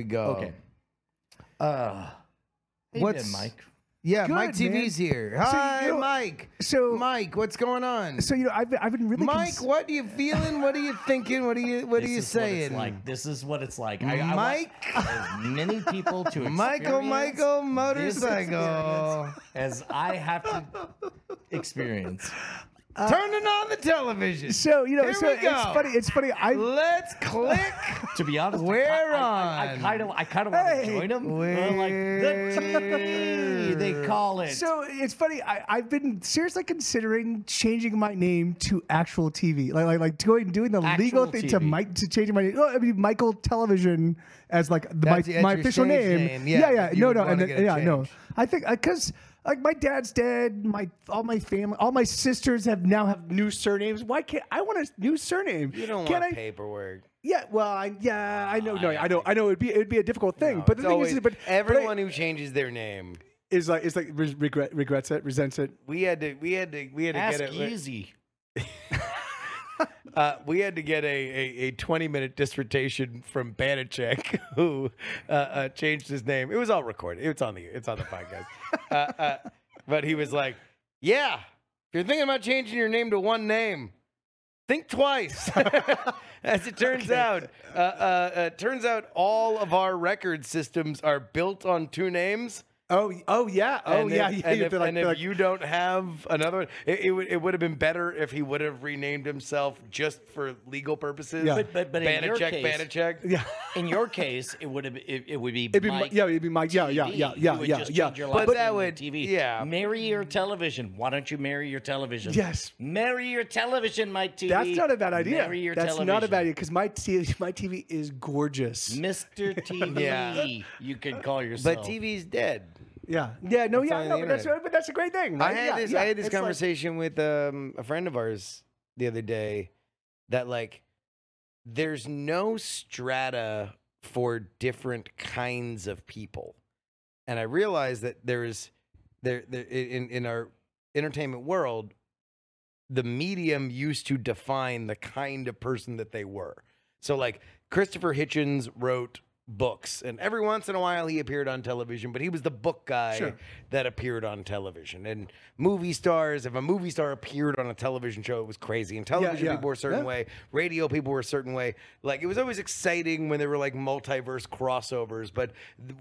we go. Okay. Uh, Hey What's- Mike? yeah, Good, Mike TV's here. Hi, you know- Mike. So, Mike, what's going on? so you know, I've been, I've been really Mike, cons- what are you feeling? What are you thinking? What are you What are you saying? Like. This is what it's like. I, I Mike? as many people to Michael, experience Michael, this motorcycle. as I have to experience. Uh, Turning on the television. So you know, Here so we it's funny. It's funny. I Let's click. To be honest, We're I, I, I, on. kind of, I kind of want to Hey, join them. I'm like the TV, they call it. so it's funny. I, I've been seriously considering changing my name to actual TV, like like like going doing the legal Actual thing to TV. Mike to changing my name. Oh, I mean Michael Television as like the, my That's- that's my your official stage name. name, yeah, yeah, yeah. but you No, would no, wanna and then, get it yeah, no. changed. I think because. Like my dad's dead, my all my family, all my sisters have now have new surnames. Why can't I want a new surname? You don't Can want I, paperwork. Yeah, well, I, yeah, I know, no, I know, I know. It'd be it'd be a difficult thing, No, but the it's thing always- is, but but I- everyone who changes their name, is like is like re- regret regrets it, resents it. we had to, we had to, we had to Ask get it. easy. Uh, we had to get a, a, a 20 minute dissertation from Banachek, who uh, uh, changed his name. It was all recorded. It's on the it's on the podcast. uh, uh, but he was like, "Yeah, if you're thinking about changing your name to one name, think twice." As it turns out, uh, uh, uh, turns out all of our record systems are built on two names. Oh, oh yeah, oh And yeah, if, yeah. And if, like- and feel if like- you don't have another one, it, it would it would have been better if he would have renamed himself just for legal purposes. Yeah. But but but in your case, Banachek. yeah, in your case, it would have it, it would be it'd be Mike Mi- yeah, it'd be Mike. Yeah, yeah, TV. yeah, yeah, would yeah, just yeah. your But that would- TV. yeah. Marry your television. Why don't you marry your television? Yes. Marry your television, Mike TV. That's not a bad idea. Marry your That's television. not a bad idea because my TV, my TV is gorgeous. Mr. TV. Yeah. You could call yourself. But TV's dead. Yeah, yeah, no, It's yeah, on no, but that's internet. but that's a great thing. I right? had Yeah, this yeah. I had this It's like- conversation with um, a friend of ours the other day that like there's no strata for different kinds of people. And I realized that there's there, there in in our entertainment world the medium used to define the kind of person that they were. So like Christopher Hitchens wrote books and every once in a while he appeared on television, but he was the book guy Sure. that appeared on television. And movie stars, if a movie star appeared on a television show, it was crazy. And television yeah. people were a certain Yeah. way, radio people were a certain way. Like it was always exciting when there were like multiverse crossovers, but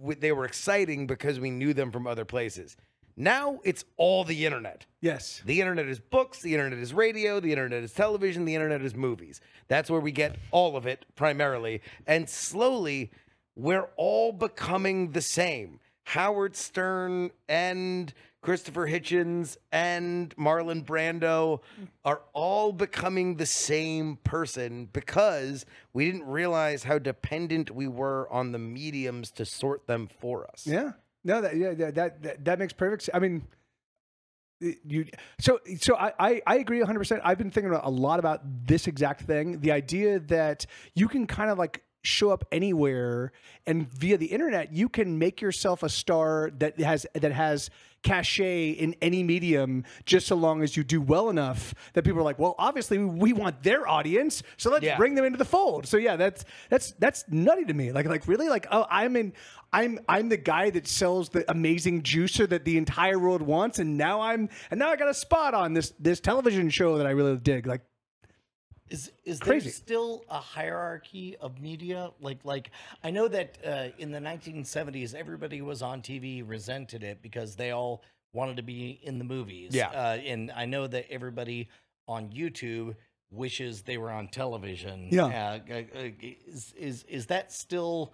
th- they were exciting because we knew them from other places. Now it's all the internet. yes, The internet is books, the internet is radio, the internet is television, the internet is movies. That's where we get all of it primarily. And slowly, we're all becoming the same. Howard Stern and Christopher Hitchens and Marlon Brando are all becoming the same person because we didn't realize how dependent we were on the mediums to sort them for us. yeah, no, that yeah, that that that, makes perfect. sense. I mean, you so so I I, I agree 100. percent I've been thinking a lot about this exact thing. The idea that you can kind of like show up anywhere and via the internet you can make yourself a star that has that has cachet in any medium just so long as you do well enough that people are like well obviously we want their audience so let's Yeah. bring them into the fold. So yeah that's that's that's nutty to me. Like like really? Like oh i'm in i'm i'm the guy that sells the amazing juicer that the entire world wants and now i'm and now i got a spot on this this television show that i really dig. Like Is is Crazy. there still a hierarchy of media? Like like I know that uh, in the 1970s everybody was on TV resented it because they all wanted to be in the movies. Yeah. Uh, and I know that everybody on YouTube wishes they were on television. Yeah. Uh, uh, uh, is is is that still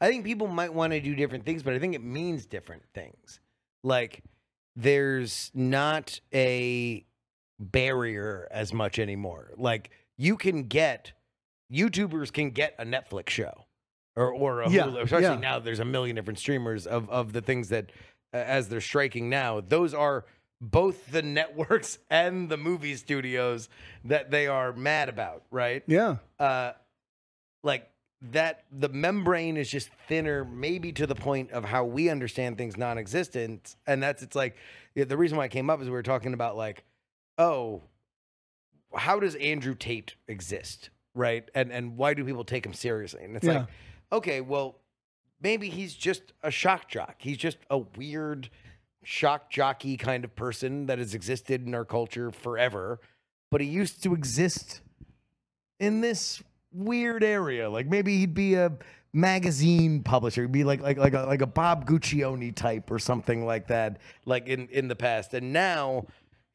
I think people might want to do different things, but I think it means different things. Like there's not a barrier as much anymore. Like you can get YouTubers can get a Netflix show or or a Yeah, Hulu. Especially yeah. now, there's a million different streamers of of the things that uh, as they're striking now. Those are both the networks and the movie studios that they are mad about, right? yeah uh, like that the membrane is just thinner maybe to the point of how we understand things non-existent and that's it's like the reason why i came up is we were talking about like oh how does andrew tate exist right and and why do people take him seriously and it's Yeah. like okay, well, maybe he's just a shock jock. He's just a weird shock jockey kind of person that has existed in our culture forever, but he used to exist in this weird area. Like maybe he'd be a magazine publisher, he'd be like like like a, like a Bob Guccione type or something like that, like in in the past. And now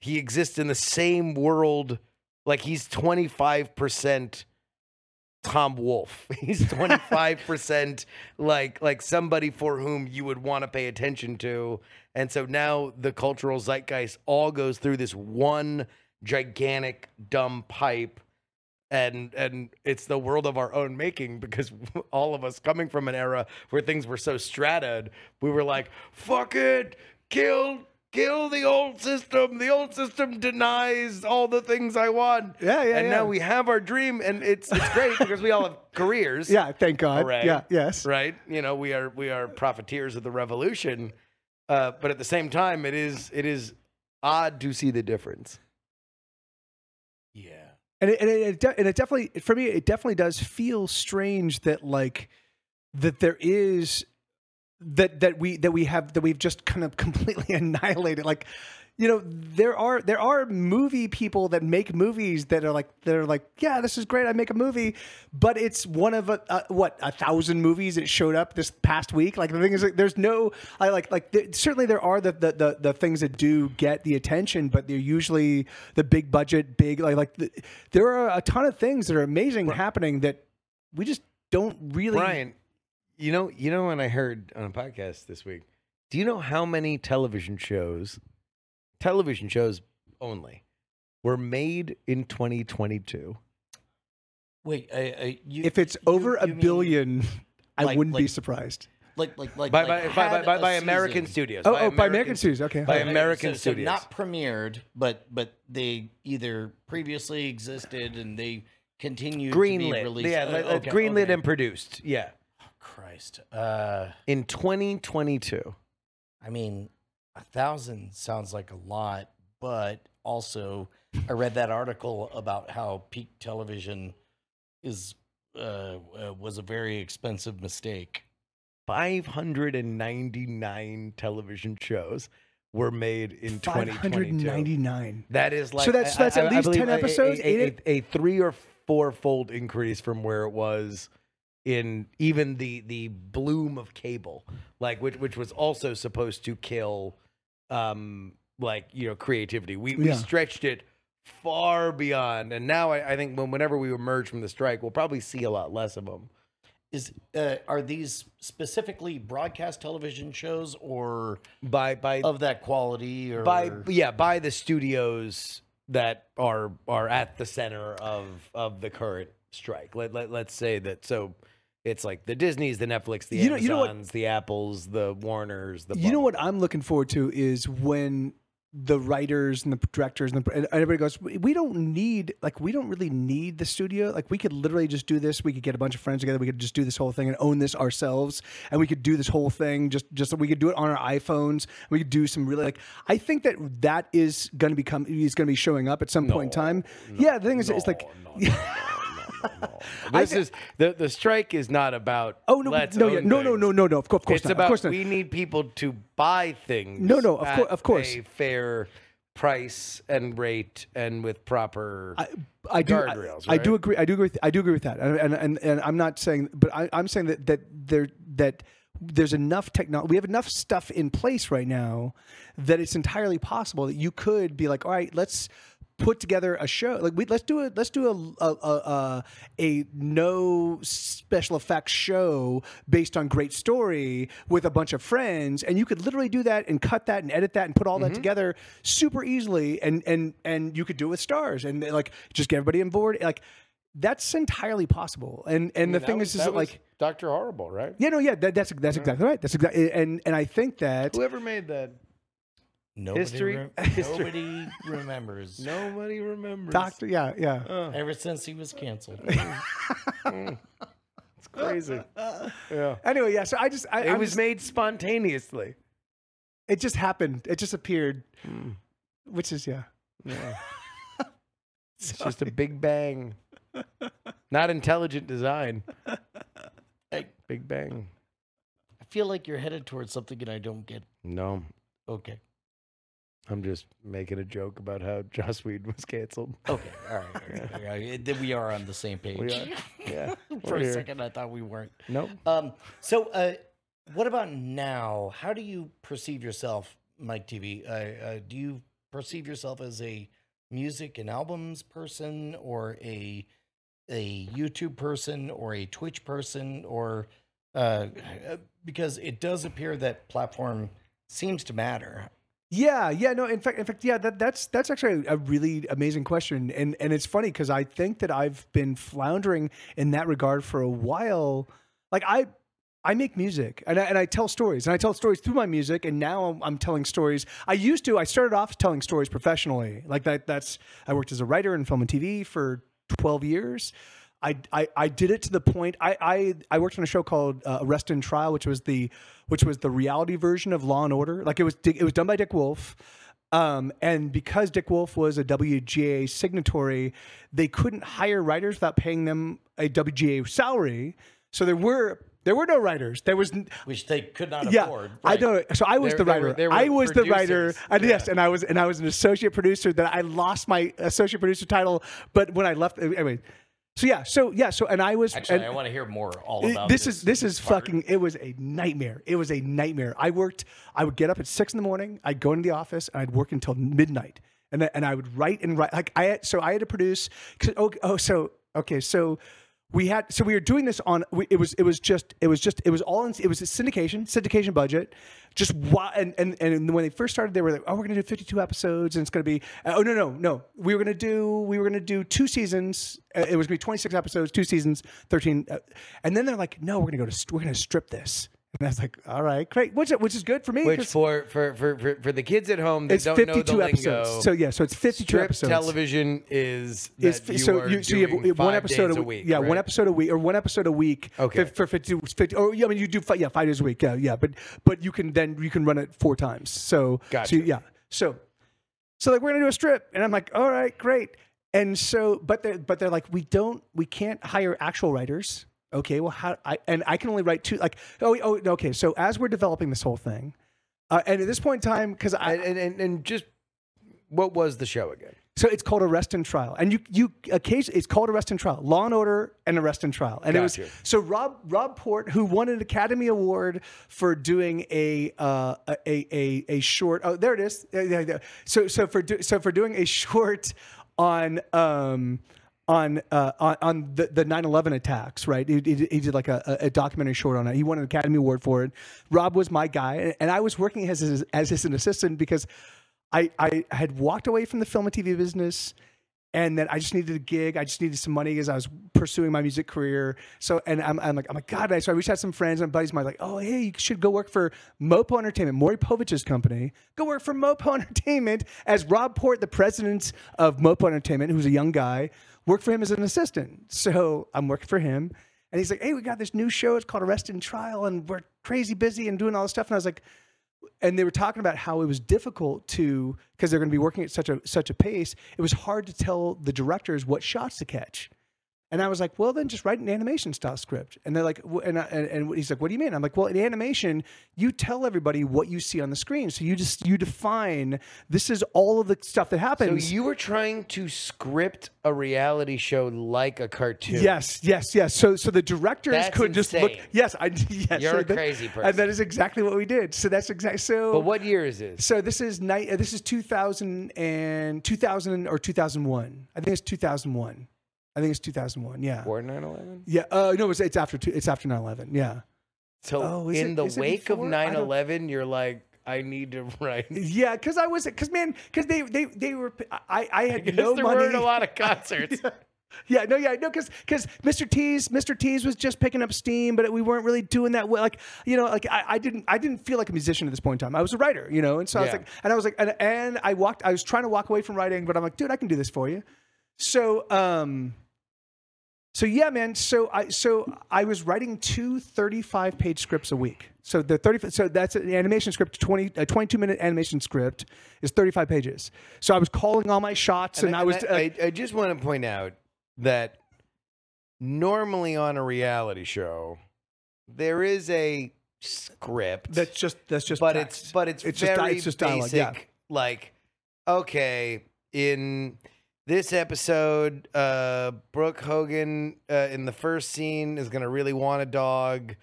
he exists in the same world. Like he's twenty five percent Tom Wolfe. He's 25% like like somebody for whom you would want to pay attention to. And so now the cultural zeitgeist all goes through this one gigantic dumb pipe and and it's the world of our own making because all of us coming from an era where things were so strataed, we were like, fuck it, kill kill the old system. The old system denies all the things I want. Yeah, yeah, And yeah. now we have our dream, and it's it's great because we all have careers. Yeah, thank God. Hooray. Yeah, yes. Right. You know, we are we are profiteers of the revolution, uh, but at the same time, it is it is odd to see the difference. Yeah. and it, and it, it and it definitely for me it definitely does feel strange that like that there is that that we that we have that we've just kind of completely annihilated. Like you know there are there are movie people that make movies that are like they're like yeah this is great I make a movie. But it's one of a, a what a thousand movies that showed up this past week? Like the thing is like there's no I like like there, certainly there are the, the the the things that do get the attention but they're usually the big budget big like like the, there are a ton of things that are amazing happening that we just don't really Brian, you know, you know, when I heard on a podcast this week, do you know how many television shows, television shows only, were made in 2022? Wait, I, I, you, if it's you- over a you mean billion I like- wouldn't be surprised like like like By like by, by, by, by, American season. studios. oh, oh by American Studios okay by Okay, American so, so studios. not premiered, but but they either previously existed and they continue to be greenlit. released. Yeah, Uh, like- like okay, greenlit okay. and produced. Yeah. Christ. Uh, In 2022. I mean, a thousand sounds like a lot, but also I read that article about how peak television is uh, uh, was a very expensive mistake. 599 television shows were made in 2022. 599 That is like So that's- I- that's I- at I least believe 10 a- a- episodes, A, a, a three or four fold increase from where it was in even the the bloom of cable, like which which was also supposed to kill, um, like you know creativity. We we Yeah. stretched it far beyond, and now I, I think when whenever we emerge from the strike, we'll probably see a lot less of them. Is uh, are these specifically broadcast television shows or By by of that quality or by yeah by the studios that are are at the center of of the current strike let, let let's say that so it's like the disneys the netflix the You know- amazons you know what- the apples the warners the you know what I'm looking forward to is when the writers and the directors and, the, and everybody goes, "We- we don't need like we don't really need the studio. Like we could literally just do this. We could get a bunch of friends together. We could just do this whole thing and own this ourselves. And we could do this whole thing just just we could do it on our iPhones. We could do some really like I think that that is going to become is going to be showing up at some point in time. yeah, the thing is, it's like. This is the the strike is not about Oh no! let's no! Yeah, no! No! No! No! No! Of course, of course it's not. about of course not. we need people to buy things. No, no, of cour- at of course. a fair price and rate and with proper. I, I do. I- guardrails, I, do agree. I do agree. With, I do agree with that. And and and, and I'm not saying, but I, I'm saying that that there that there's enough technology. We have enough stuff in place right now that it's entirely possible that you could be like, all right, let's put together a show. Like we let's do a let's do a a a, a, no special effects show based on great story with a bunch of friends, and you could literally do that and cut that and edit that and put all Mm-hmm. that together super easily, and and and you could do it with stars and like just get everybody on board. Like that's entirely possible. And and the thing is, is that, like. Doctor Horrible, right? Yeah, no, yeah, that, that's that's exactly right. That's exactly, and and I think that Whoever made that, nobody History- rem- history. nobody remembers. nobody remembers. Doctor, yeah, yeah, Uh, Ever since he was canceled. it's crazy. yeah. Anyway, yeah. So I just, I, It I'm was just- made spontaneously. it just happened. It just appeared, Mm, which is yeah. yeah. it's just a big bang. Not intelligent design. Hey, Big Bang. I feel like you're headed towards something and I don't get. No, Okay. I'm just making a joke about how Joss Whedon was canceled. Okay. All right. All right, all right. Then we are on the same page. We are. Yeah. For a here. second, I thought we weren't. Nope. Um, so, uh, what about now? How do you perceive yourself, Mike TV? Uh, uh, do you perceive yourself as a music and albums person, or a a YouTube person, or a Twitch person, or uh, uh, because it does appear that platform seems to matter. Yeah, yeah, no. In fact, in fact, yeah. That, that's that's actually a really amazing question, and and it's funny because I think that I've been floundering in that regard for a while. Like I, I make music and I, and I tell stories, and I tell stories through my music, and now I'm, I'm telling stories. I used to. I started off telling stories professionally, like that. That's I worked as a writer in film and TV for 12 years. I, I, I did it to the point I, I, I worked on a show called uh, Arrest and Trial, which was the which was the reality version of Law and Order. Like it was it was done by Dick Wolf, um, and because Dick Wolf was a WGA signatory, they couldn't hire writers without paying them a WGA salary. So there were there were no writers. There was Which they could not yeah, afford. I know. So I was They- the writer. were- they were I was the writer, producers. and yes, and I was and I was an associate producer. That I lost my associate producer title, but when I left, anyway. So yeah, so yeah, so and I was Actually, and- I want to hear more all about this is this is part. fucking it was a nightmare. It was a nightmare. I worked i would get up at six in the morning i'd go into the office and i'd work until midnight. And, and i would write and write like i so i had to produce 'cause- oh, oh so okay so we had so we were doing this on it was it was just it was just it was all in, it was a syndication syndication budget. Just why and, and and when they first started they were like oh we're gonna do 52 episodes and it's gonna be uh, oh no no no. We were gonna do we were gonna do two seasons uh, it was gonna be 26 episodes two seasons 13 uh, and then they're like no we're gonna go to we're gonna strip this and I was like all right great which which is good for me Which for, for for for the kids at home that it's don't know the 52 lingo, episodes so yeah so it's 52 strip episodes television is that is you so you so you have one episode a week. Yeah, one episode a week or one episode a week. Okay. For, for 50, 50 or yeah, I mean you do fi- yeah five days a week. Yeah, yeah, but but you can then you can run it four times. So Gotcha. so yeah. So so like we're gonna do a strip, and I'm like, all right, great. And so, but they but they're like, we don't, we can't hire actual writers. Okay, well, how? I and I can only write two. Like, oh, oh, okay. So as we're developing this whole thing, uh, and at this point in time, because I, And, and and just what was the show again? so it's called Arrest and Trial, and you you occasionally it's called Arrest and Trial, Law and Order and Arrest and Trial, and it was so Rob Rob Port, who won an Academy Award for doing a uh, a, a a short. Oh, there it is. So so for do, so for doing a short on um on uh, on, the, the 9-11 attacks right he, he, he did like a, a documentary short on it he won an academy award for it rob was my guy and i was working as his, as his an assistant because I, I had walked away from the film and TV business and then I just needed a gig. I just needed some money as I was pursuing my music career. So, and I'm, I'm like, I'm like, God, so I reached out to some friends and buddies mine, like, oh, hey, you should go work for Mopo Entertainment, Maury Povich's company. Go work for Mopo Entertainment as Rob Port, the president of Mopo Entertainment, who's a young guy, worked for him as an assistant. So I'm working for him. And he's like, hey, we got this new show. It's called Arrest and Trial, and we're crazy busy and doing all this stuff. And I was like, and they were talking about how it was difficult to because they're going to be working at such a such a pace. It was hard to tell the directors what shots to catch. And I was like, well, then just write an animation style script. And they're like, and, I, and and he's like, what do you mean? I'm like, well, in animation, you tell everybody what you see on the screen. So you just you define this is all of the stuff that happens. So you were trying to script a reality show like a cartoon. Yes, yes, yes. So, so the directors That's could just look. Yes, I. Yes, You're so a that- crazy And that is exactly what we did. So that's exactly. So, But what year is this? So this is night. Uh, this is 2000 and 2000 or 2001. I think it's 2001. I think it's 2001. Yeah. Before 9/11? Yeah. Uh, no, it's, it's after. two- It's after 9/11. Yeah. So Oh, in it- the wake of before? 9/11, you're like, I need to write. Yeah, because I was, because man, because they, they, they were. I, I had Because no there money. weren't a lot of concerts. Yeah, no, yeah, no, because because Mr. T's Mr. T's was just picking up steam, but we weren't really doing that well. Like you know, like I, I didn't I didn't feel like a musician at this point in time. I was a writer, you know, and so I was like, and I was like, and, and I walked. I was trying to walk away from writing, but I'm like, dude, I can do this for you. So um, so yeah, man. So I so I was writing two 35 page scripts a week. So the 30 so that's an animation script 20 a 22 minute animation script is 35 pages. So I was calling all my shots and, I was uh, I, I just want to point out that normally on a reality show, there is a script That's just that's just. but text. it's but it's, It's just very it's just dialogue, basic. yeah. Like, okay, in this episode, uh, Brooke Hogan uh, in the first scene is gonna really want a dog.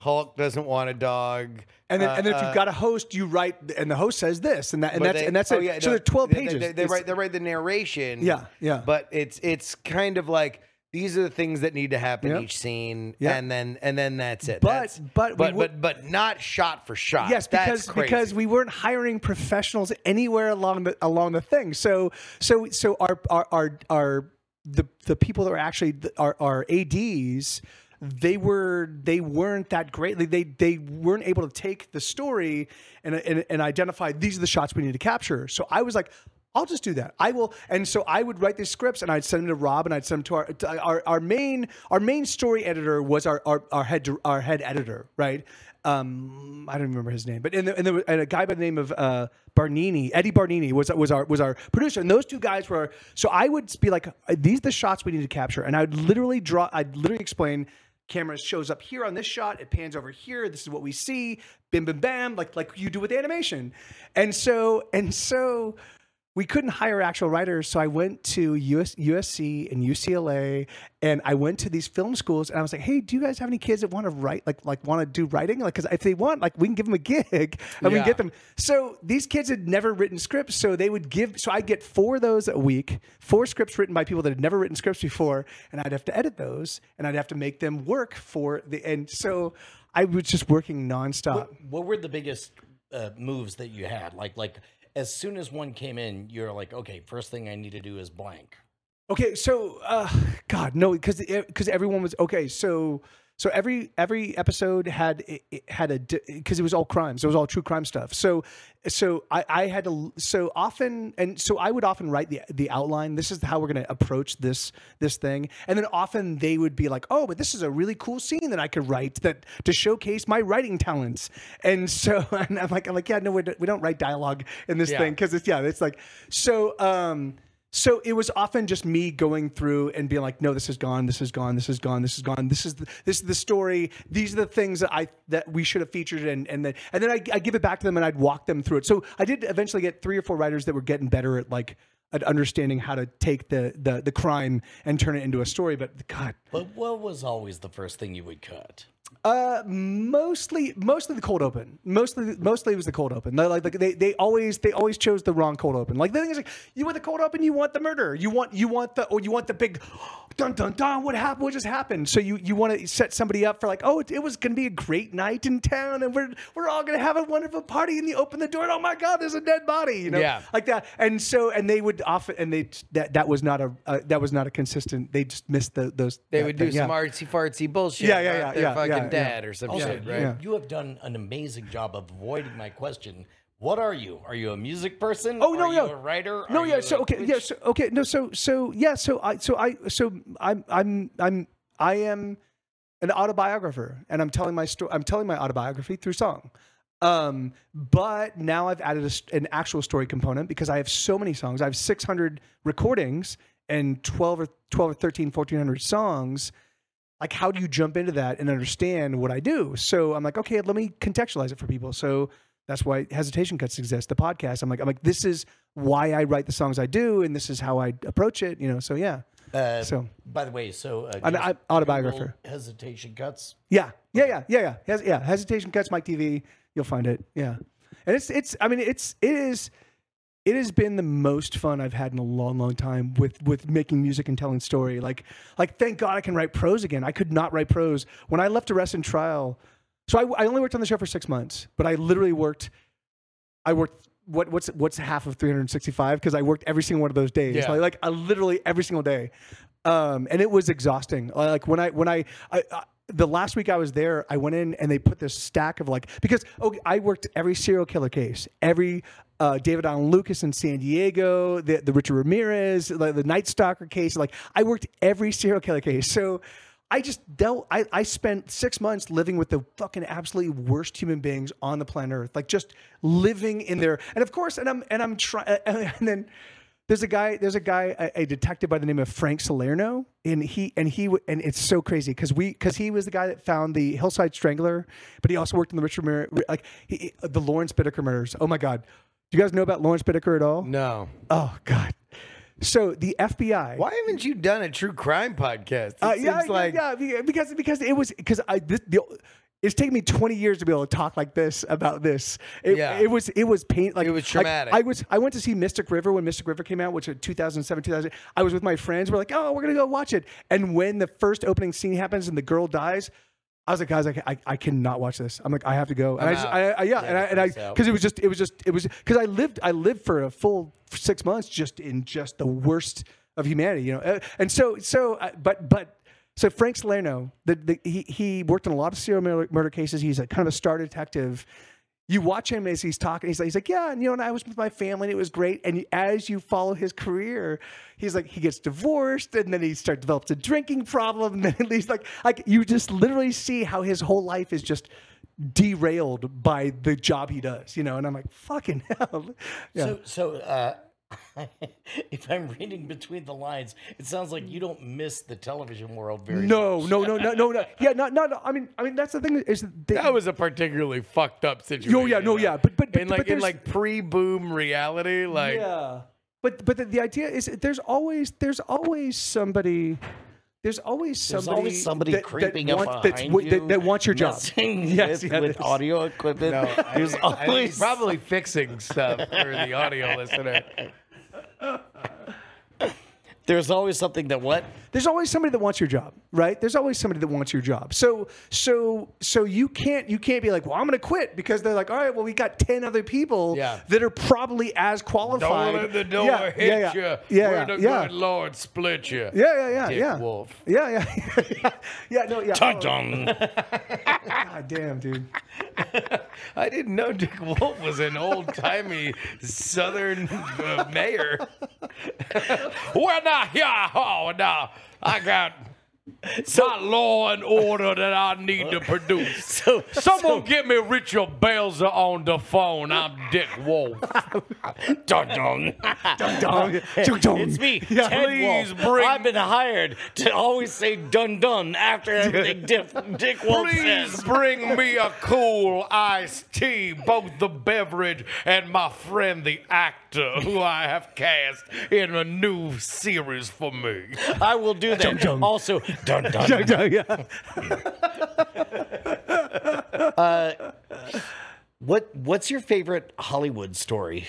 Hulk doesn't want a dog. And then, Uh, and then if uh, you've got a host, you write, and the host says this, and that, and that's they- and that's oh, it. yeah, so no, there's twelve pages. They, they, It's- write they write the narration. Yeah, yeah. But it's it's kind of like these are the things that need to happen Yep. each scene, Yeah. and then and then that's it. But- That's- but but but but not shot for shot. Yes, That's because because we weren't hiring professionals anywhere along the along the thing. So so so our our our, our the the people that were actually the- our our ads they were they weren't that great they they weren't able to take the story and, and and identify these are the shots we need to capture so i was like I'll just do that. I will, and so I would write these scripts, and I'd send them to Rob, and I'd send them to our to our, our main our main story editor was our our, our head our head editor, right? Um, I don't remember his name, but and, the, and, was, and a guy by the name of uh, Barnini, Eddie Barnini was was our was our producer, and those two guys were. So I would be like, these the shots we need to capture, and I'd literally draw. I'd literally explain. Camera shows up here on this shot. It pans over here. This is what we see. Bim, bim, bam, like like you do with animation. And so and so we couldn't hire actual writers, so I went to US, USC and UCLA, and I went to these film schools, and I was like, "Hey, do you guys have any kids that want to write, like, like want to do writing? Like, because if they want, like, we can give them a gig, and we can get them." So these kids had never written scripts, so they would give. So I get four of those a week, four scripts written by people that had never written scripts before, and I'd have to edit those, and I'd have to make them work for the. And so I was just working nonstop. What, what were the biggest uh, moves that you had? Like, like as soon as one came in, you're like, okay, first thing I need to do is blank. Okay, so uh, God, no, because because everyone was okay. So so every every episode had it, it had a because it was all crimes. It was all true crime stuff. So so I, I had to so often and so I would often write the the outline. This is how we're going to approach this this thing, and then often they would be like, oh, but this is a really cool scene that I could write that to showcase my writing talents. And so and I'm like I'm like yeah, no, we don't, we don't write dialogue in this Yeah. thing because it's yeah, it's like so. um so it was often just me going through and being like, no, this is gone, this is gone, this is gone, this is gone. This is the, this is the story. These are the things that I that we should have featured, and and then and then I I give it back to them and I'd walk them through it. So I did eventually get three or four writers that were getting better at like at understanding how to take the the the crime and turn it into a story. But God, But what was always the first thing you would cut? Uh, mostly, mostly the cold open. Mostly, mostly it was the cold open. They, like, like they, they always, they always chose the wrong cold open. Like the thing is, like, you want the cold open, you want the murder, you want, you want the, or you want the big, dun dun dun. What happened? What just happened? So you, you want to set somebody up for like, oh, it, it was going to be a great night in town, and we're, we're all going to have a wonderful party. And you open the door, and oh my God, there's a dead body. You know, Yeah. like that. And so, and they would often, and they that that was not a, uh, that was not a consistent. They just missed the those. They would do thing, some yeah. artsy fartsy bullshit. Yeah, yeah, yeah, yeah, yeah, yeah. dad or some Also, shit, you, right? Yeah. you have done an amazing job of avoiding my question. What are you? Are you a music person? Oh, no, are no. you a writer? No, Are yeah. you So a okay, yeah. Twitch- So okay, no. So so yeah. So I so I so I'm I'm I'm I am an autobiographer, and I'm telling my story. I'm telling my autobiography through song. Um, but now I've added a, st- an actual story component because I have so many songs. I have 600 recordings and 12 or 12 or 13, 1400 songs. Like, how do you jump into that and understand what I do? So I'm like, okay, let me contextualize it for people. So that's why hesitation cuts exist. The podcast. I'm like, I'm like, this is why I write the songs I do, and this is how I approach it. You know. So yeah. Uh, So by the way, so uh, An- I'm autobiographer. Hesitation cuts. Yeah, yeah, yeah, yeah, yeah. Hes- yeah. Hesitation cuts Mike TV. You'll find it. Yeah, and it's it's. I mean, it's it is. It has been the most fun I've had in a long, long time with with making music and telling story. Like like thank God I can write prose again. I could not write prose when I left Arrest and Trial. So I, I only worked on the show for six months, but I literally worked. I worked what what's what's half of 365 because I worked every single one of those days. Yeah. Like, like I literally every single day, um, and it was exhausting. Like when I when I, I, I the last week I was there, I went in and they put this stack of like because okay, I worked every serial killer case, every uh, David Allen Lucas in San Diego, the the Richard Ramirez, like the Night Stalker case. Like I worked every serial killer case, so. I just dealt. I, I spent six months living with the fucking absolutely worst human beings on the planet Earth, like just living in there. And of course, and I'm and I'm trying. And then There's a guy. There's a guy, a, a detective by the name of Frank Salerno, and he and he and it's so crazy because we because he was the guy that found the Hillside Strangler, but he also worked in the Richard Mir- like he, the Lawrence Bittaker murders. Oh my God, do you guys know about Lawrence Bittaker at all? No. Oh God. So the FBI. Why haven't you done a true crime podcast? It Uh, yeah, seems yeah, like yeah, be- because because it was because I this, the, it's taken me 20 years to be able to talk like this about this. It, Yeah. it was it was pain like It was traumatic. I was I went to see Mystic River when Mystic River came out, which was 2007 2000. I was with my friends. We're like, oh, we're gonna go watch it. And when the first opening scene happens and the girl dies. I was like, guys, I, I, I cannot watch this. I'm like, I have to go. And I'm I just. I, I, yeah, and I, and I, because it was just, it was just, it was because I lived, I lived for a full six months just in just the worst of humanity, you know. Uh, And so, so, uh, but, but, so Frank Salerno, the, the he he worked in a lot of serial murder, murder cases. He's a kind of a star detective. You watch him as he's talking. He's like, he's like, yeah, and you know, and I was with my family, and it was great. And as you follow his career, he's like, he gets divorced, and then he starts develops a drinking problem, and then he's like, like you just literally see how his whole life is just derailed by the job he does, you know. And I'm like, fucking hell, yeah. So, so uh, if I'm reading between the lines, it sounds like you don't miss the television world very no, much. no, no, no, no, no. Yeah, no, no, no. I mean, I mean, that's the thing is that that was a particularly fucked up situation. Oh, yeah, no, yeah, but- but- but- in like but in like pre-boom reality, like yeah but but the, the idea is there's always there's always somebody there's always There's somebody always somebody that, creeping that up wants, that's, behind wi- you, that, that wants your job messing Yes, with, yeah, with audio equipment. No, There's I think he's always probably fixing stuff for the audio listener. There's always something that what there's always somebody that wants your job right there's always somebody that wants your job so so so you can't you can't be like well i'm gonna quit because they're like all right well we got 10 other people Yeah. that are probably as qualified Don't let the door yeah, hit yeah, yeah. you. yeah where yeah the yeah. good Lord split you. yeah, yeah, yeah, Dick yeah. Wolf. Yeah, yeah, yeah, yeah. No, yeah. Dun Oh. God damn, dude. I didn't know Dick Wolf was an old timey Southern uh, mayor. well, yeah, oh, now I got my law and order that I need to produce. So Someone get me Richard Belzer on the phone. I'm Dick Wolf. dun dun. Dong, dong, dong. It's me, Yeah. Ted Please Wolf. bring- I've been hired to always say dun dun after everything Dick, Dick Wolf Please says. bring me a cool iced tea, both the beverage and my friend the actor who I have cast in a new series for me. I will do that. dun. Also, dun dun. Dong, dong, yeah. Uh, what What's your favorite Hollywood story?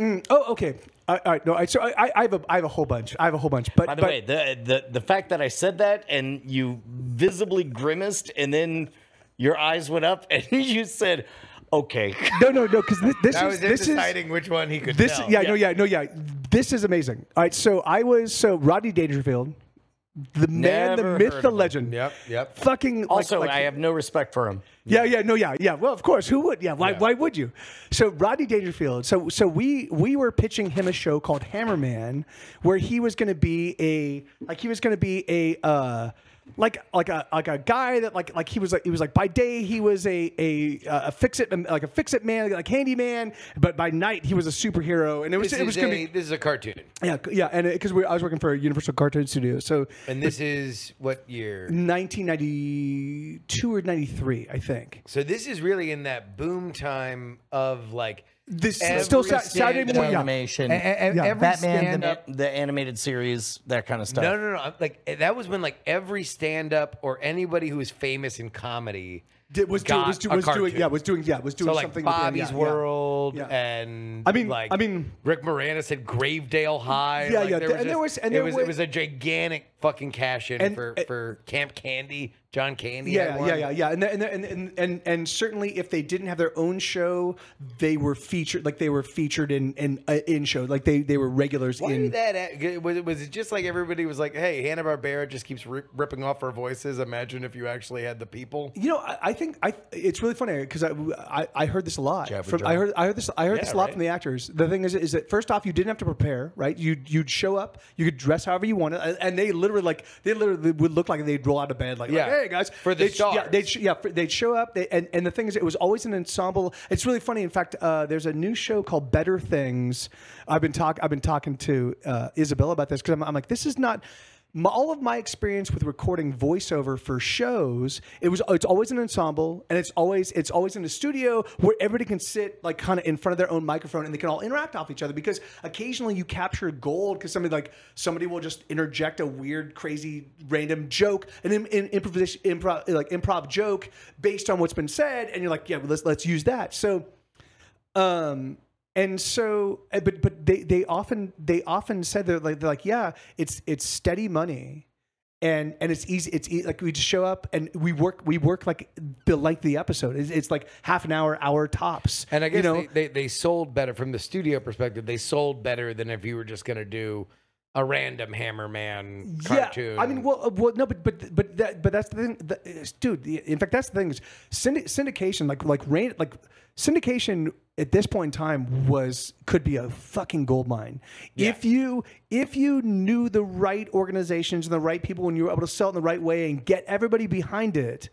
Mm, oh, okay. All right, all right. No, I, so I, I- I have a, I have a whole bunch. I have a whole bunch. But, By the but way, the, the the fact that I said that and you visibly grimaced and then your eyes went up and you said, "Okay." no, no, no, because this, this That is was him this is deciding which one he could this. tell. Yeah, no, yeah, no, yeah. This is amazing. All right, so I was so Rodney Dangerfield, the man, the myth, the of him. legend. Yep, yep. Fucking like- Also, like, I have no respect for him. Yeah, yeah, no, yeah, yeah. Well, of course, who would? Yeah, why, Yeah. why would you? So Rodney Dangerfield. So, so we we were pitching him a show called Hammerman, where he was going to be a like he was going to be a uh, like like a like a guy that like like he was like he was like by day he was a a uh, a fix it um, like a fix it man like handyman, but by night he was a superhero, and it was This it was is, going a, to be this is a cartoon. yeah yeah, and uh, because I was working for Universal Cartoon Studio, so And this is what year? 1992 or 93, I think. So this is really in that boom time of like This Every still Sa- Saturday stand-up morning. Yeah. Animation, A- a- Yeah. every Batman, stand up. the animated series, that kind of stuff. No, no, no. I'm- Like that was when like every stand-up or anybody who was famous in comedy Did, was doing got was, do, a was doing yeah was doing yeah was doing so like something with- yeah, Bobby's yeah, World Yeah. and I mean- like I mean- Rick Moranis had Gravedale High. Yeah, like, yeah, There th- was and there was- and it there was was- it was a gigantic fucking cash in And- for uh, for Camp Candy, John Candy. Yeah, yeah, yeah, yeah, and, and and and and certainly, if they didn't have their own show, they were featured. Like they were featured in in uh, in shows. Like they they were regulars Why in. did that was it, was it just like everybody was like, "Hey, Hanna Barbera just keeps rip, ripping off our voices." Imagine if you actually had the people. You know, I, I think I it's really funny because I, I I heard this a lot from I heard I heard this I heard Yeah, this a lot right. from the actors. The thing is is that first off, you didn't have to prepare, right? You you'd show up, you could dress however you wanted, and- and they literally like they literally would look like they'd roll out of bed, like, Yeah. like, hey guys, For the they'd, yeah, they'd, yeah, they'd show up, they, and and the thing is, it was always an ensemble. It's really funny. In fact, uh, there's a new show called Better Things. I've been talk I've been talking to uh, Isabella about this because I'm, I'm like, this is not. My, all of my experience with recording voiceover for shows, it was it's always an ensemble, and it's always it's always in a studio where everybody can sit like kind of in front of their own microphone, and they can all interact off each other. Because occasionally you capture gold because somebody like somebody will just interject a weird, crazy, random joke, an in, in, improvisation, improv like improv joke based on what's been said, and you're like, yeah, let's let's use that. So um and so uh, but but they they often they often said they're like they're like yeah it's it's steady money and and it's easy it's e- like we just show up and we work we work like the length of the episode it's, it's like half an hour hour tops And I guess you know they, they, they sold better from the studio perspective. They sold better than if you were just going to do a random Hammerman cartoon. Yeah, I mean, well, uh, well, no, but but but that, but that's the thing, the, is- dude. In fact, that's the thing is syndi- syndication, like like rain, like syndication at this point in time was could be a fucking gold mine if you if you knew the right organizations and the right people and you were able to sell it in the right way and get everybody behind it.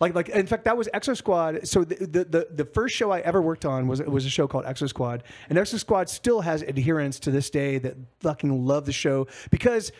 Like, like, in fact, that was Exo Squad. So the, the the the first show I ever worked on was was a show called Exo Squad, and Exo Squad still has adherents to this day that fucking love the show because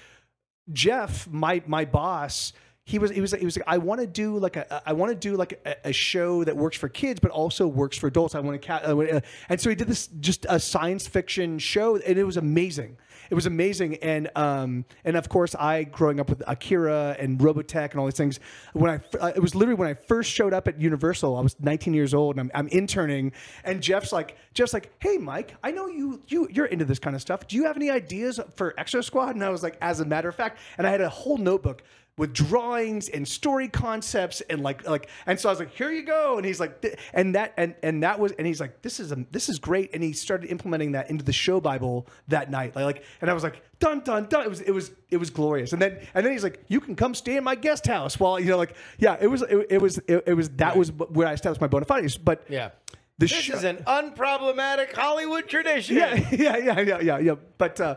Jeff, my my boss, he was he was he was like, I want to do like a I want to do like a, a show that works for kids but also works for adults. I want to uh, and so he did this just a science fiction show and it was amazing. It was amazing and um and of course I growing up with Akira and Robotech and all these things when I uh, it was literally when I first showed up at Universal I was 19 years old and I'm, I'm interning and Jeff's like Jeff's like hey Mike I know you you you're into this kind of stuff do you have any ideas for Exo Squad and I was like as a matter of fact and I had a whole notebook with drawings and story concepts and like like and so I was like here you go. And he's like and that and and that was and he's like this is a, this is great. And he started implementing that into the show bible that night. Like, like and I was like dun dun dun. It was it was it was glorious. And then and then he's like you can come stay in my guest house while you know like yeah it was it, it was it, it was that was where I established my bona fides. But yeah. the This show is an unproblematic Hollywood tradition. yeah yeah yeah yeah yeah yeah. But uh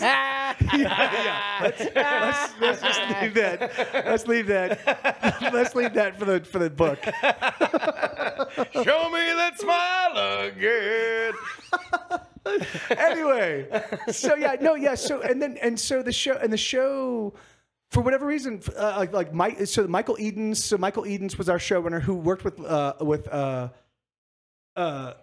yeah, yeah. Let's, let's, let's just leave that. Let's leave that. Let's leave that for the for the book. Show me that smile again. Anyway, so yeah, no, yeah. So and then and so the show and the show. For whatever reason, uh, like like Mike, so Michael Edens, so Michael Edens was our showrunner who worked with uh, with uh, uh,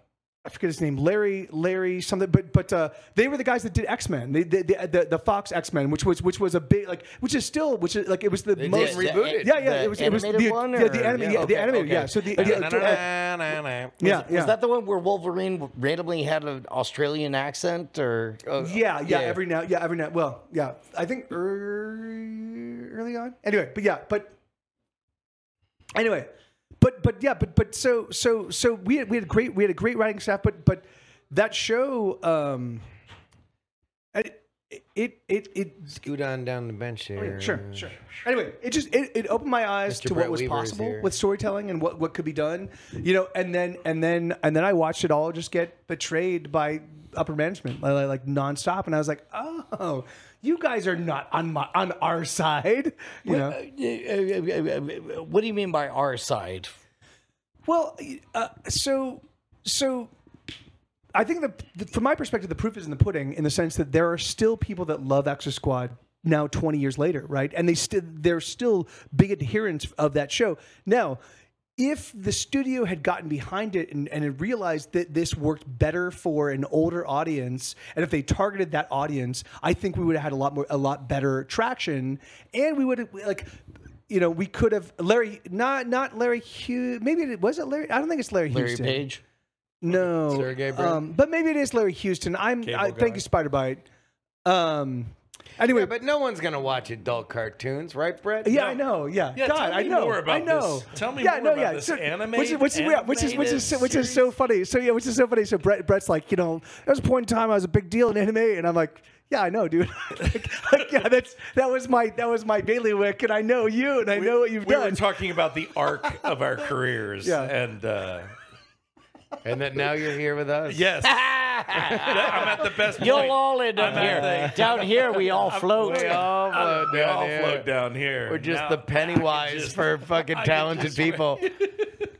I forget his name, Larry, Larry something, but but uh, they were the guys that did X Men, the, the the the Fox X Men, which was which was a big like, which is still which is like it was the They most did rebooted. yeah yeah it was it was the animated one, yeah the anime yeah, yeah, the okay, animated okay. yeah so the, the Na-na-na-na-na. yeah Was yeah that the one where Wolverine randomly had an Australian accent, or Oh, yeah, yeah, yeah. every now, yeah, every now. Well, yeah, I think early, early on. Anyway, but yeah, but anyway, but but yeah, but but so so so we had we had a great we had a great writing staff, but but that show, um, it it it, it Scoot on down the bench here. Sure, sure. Anyway, it just it, it opened my eyes Mr. to Brett what was Weaver possible with storytelling and what, what could be done. You know, and then and then and then I watched it all just get betrayed by upper management, like, like nonstop. And I was like, oh, you guys are not on my on our side. You know. Uh, uh, uh, what do you mean by our side? Well, uh, so so I think that the, from my perspective, the proof is in the pudding, in the sense that there are still people that love Exo Squad now, twenty years later, right? And they still they're still big adherents of that show. Now, if the studio had gotten behind it and, and had realized that this worked better for an older audience, and if they targeted that audience, I think we would have had a lot more, a lot better traction, and we would have like. You know, we could have Larry, not not Larry Hugh. Maybe it was it Larry. I don't think it's Larry, Larry Houston. Page. No, Sergey um, but maybe it is Larry Houston. I'm. I, thank you, Spider Bite. Um. Anyway, Yeah, but no one's gonna watch adult cartoons, right, Brett? yeah, I know. Yeah, Yeah, God, tell I know. more about I know. this. Tell me yeah, more no, about yeah. this So, anime- which is which is yeah, which is which is which is so funny. So yeah, which is so funny. So Brett Brett's like, you know, there was a point in time I was a big deal in anime, and I'm like. Yeah, I know, dude. like, like, yeah, that's that was my that was my bailiwick, and I know you, and I know what you've we done. We were talking about the arc of our careers. Yeah. And uh, And that now you're here with us. yes. I'm at the best. You'll all end up I'm here. the- Down here, we all float. We all float we down all here. float down here. We're just Now- the Pennywise just- for fucking talented people.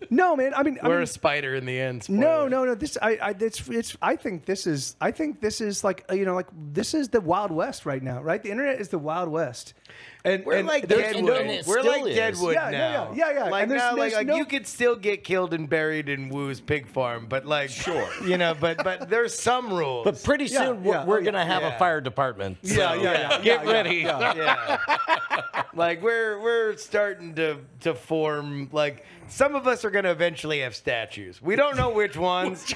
No, man. I mean, We're mean, a spider in the end. No, spoiler. no, no. This, I, I, it's, it's. I think this is. I think this is like, uh, you know, like this is the Wild West right now, right? The internet is the Wild West, and We're and like Deadwood. and We're like is. Deadwood Yeah, yeah, now. yeah, yeah, yeah. Like And there's- now, like, there's like no- you could still get killed and buried in Wu's pig farm, but like sure, you know, but but there's some rules. But pretty Yeah, soon, we're, yeah, we're oh, going to have yeah. a fire department. Yeah, so yeah, yeah, Get yeah, ready. yeah, yeah. like we're we're starting to to form like some of us are going to eventually have statues. We don't know which ones,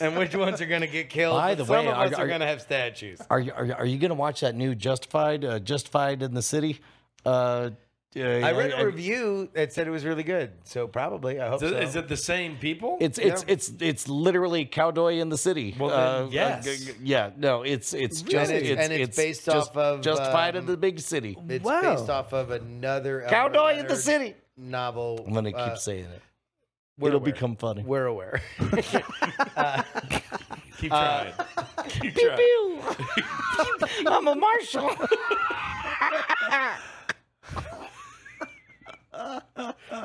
and which ones are going to get killed. By but the some way, of are- us are, are- going to have statues. Are you, are you, are you going to watch that new Justified, uh, Justified in the City? Uh, I read a review that said it was really good, so probably I hope Is so. it- is it the same people? It's it's it's it's literally Cowboy in the City. Well, then, Uh, yes. g- g- yeah. No, it's it's And just it's- it's, and it's based off of, Justified in um, the big city. It's Wow. based off of another Elmore Cowboy in the Leonard city. novel. I'm gonna keep uh, saying it. we're It'll aware. become funny. We're aware. Keep uh, trying. Keep trying. Pew. I'm a marshal.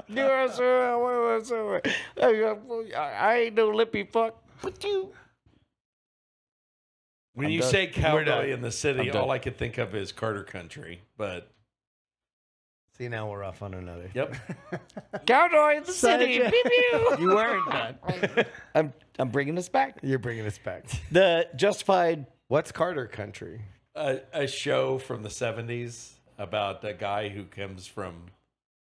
Yes, sir. Uh, well, well, sir. I ain't no lippy fuck. But you. When I'm you done. say We're cowboy in the city, I'm done. all I could think of is Carter Country. But See, now we're off on another. yep, Cowboy in the city. Sergeant. Pew, pew. You weren't done. I'm I'm bringing us back. You're bringing us back. The Justified. What's Carter Country? a, a show from the '70s about a guy who comes from.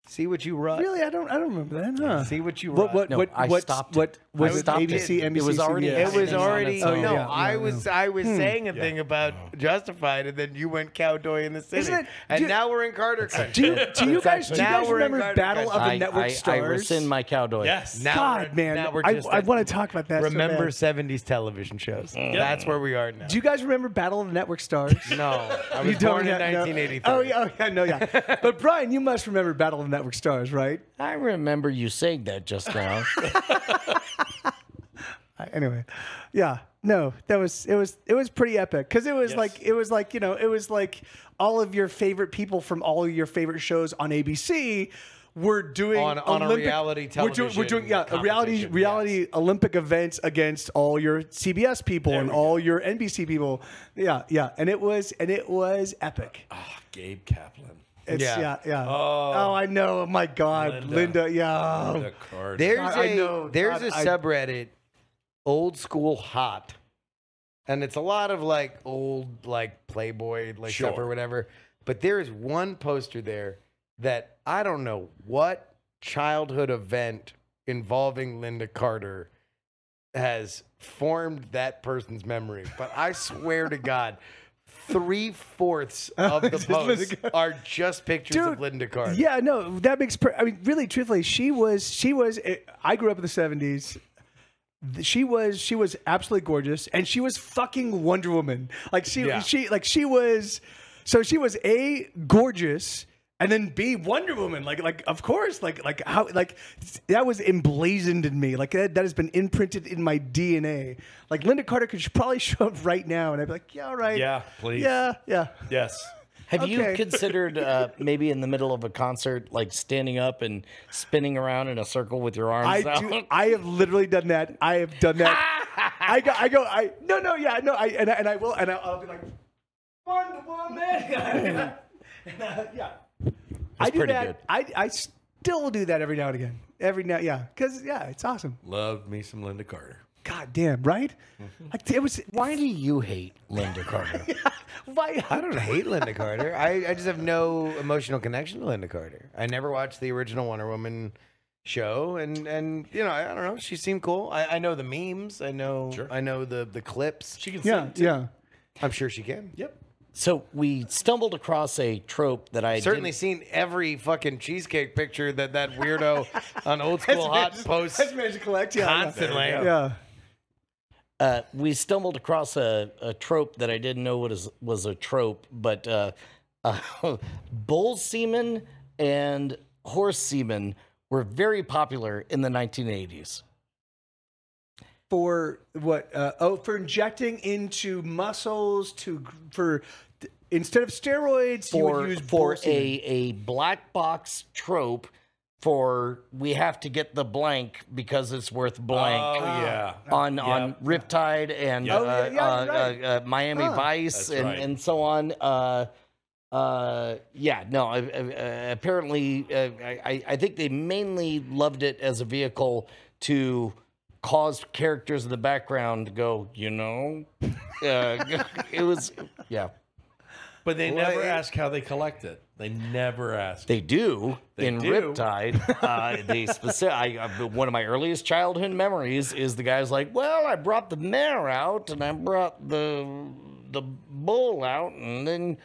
See what you wrote. really, I don't, I don't remember that. Huh. See what you What, wrote. what, No, what, I what, stopped what it. was I stopped ABC, it. NBC, It was already CBS? It was happening on already its no. Oh, yeah, I yeah, was yeah. I was saying a thing about oh. Justified, and then you went Cowboy in the City, Isn't it- and do- now we're in Carter Country. Do you, do you guys, do you guys we're remember Carter Battle of the I, Network I, I Stars? rescind my cowboy. Yes. Now God, man, now we're I, just I at- want to talk about that. Remember bad. '70s television shows. That's where we are now. Do you guys remember Battle of the Network Stars? no, I You was don't born in yet 1983. Oh yeah, oh yeah, no, yeah. But Brian, you must remember Battle of the Network Stars, right? I remember you saying that just now. Anyway, yeah, no, that was it was it was pretty epic because it was Yes. like it was like you know it was like all of your favorite people from all of your favorite shows on ABC were doing On- on a Olympic, reality we're doing, we're doing yeah a reality reality Olympic events against all your CBS people There and all your NBC people. Yeah, yeah, and it was and it was epic. Ah, Gabe Kaplan. It's, yeah, Yeah. yeah. Oh. Oh, I know. Oh my God, Lynda. Lynda. yeah. The card. There's God, I a know. there's God, a I- subreddit, old school hot, and it's a lot of like old like Playboy like stuff or whatever. But there is one poster there that I don't know what childhood event involving Lynda Carter has formed that person's memory. But I swear to God. Three fourths of the posts are just pictures of Lynda Carter. Yeah, no, that makes. Per- I mean, really, truthfully, she was. She was. eh, I grew up in the seventies. She was. She was absolutely gorgeous, and she was fucking Wonder Woman. Like she. Yeah. She. Like she was. So she was a gorgeous. And then B Wonder Woman, like like of course, like like how like that was emblazoned in me, like that, that has been imprinted in my DNA. Like Lynda Carter could probably show up right now, and I'd be like, yeah, all right, Yeah, please. yeah, yeah. Yes. Have you considered uh, maybe in the middle of a concert, like standing up and spinning around in a circle with your arms I out? do. I have literally done that. I have done that. I go. I go. I no, no, yeah, no. I and I, and I will, and I'll, I'll be like, Wonder Woman. and, uh, yeah, I do pretty that. good. I I still do that every now and again. Every now, yeah, because yeah, it's awesome. Love me some Lynda Carter. God damn, right? Mm-hmm. Like it was. Why do you hate Lynda Carter? Why? I don't hate Lynda Carter. I, I just have no emotional connection to Lynda Carter. I never watched the original Wonder Woman show, and and you know I, I don't know. She seemed cool. I, I know the memes. I know Sure. I know the the clips. She can Yeah, sing too. yeah. I'm sure she can. Yep. So we stumbled across a trope that I Certainly didn't- seen every fucking cheesecake picture that that weirdo on old school hot posts Has managed to collect. Yeah, yeah. constantly. There we Yeah. uh, we stumbled across a, a trope that I didn't know was was a trope, but uh, uh, bull semen and horse semen were very popular in the 1980s. for what? Uh, oh, for injecting into muscles to for instead of steroids, you would use for a a black box trope for we have to get the blank because it's worth blank. Oh yeah. on Yeah. on Riptide and Oh, uh, yeah, yeah, uh, right. uh, uh, Miami Huh. Vice That's and, right. and so on. Uh, uh, yeah, no. Uh, uh, apparently, uh, I, I- I think they mainly loved it as a vehicle to cause characters in the background to go. You know, uh, it was yeah. But they Well, never it- ask how they collect it. They never ask. They do They in do. Riptide. Uh, they specific. I, uh, one of my earliest childhood memories is the guy's like, "Well, I brought the mare out, and I brought the the bull out, and then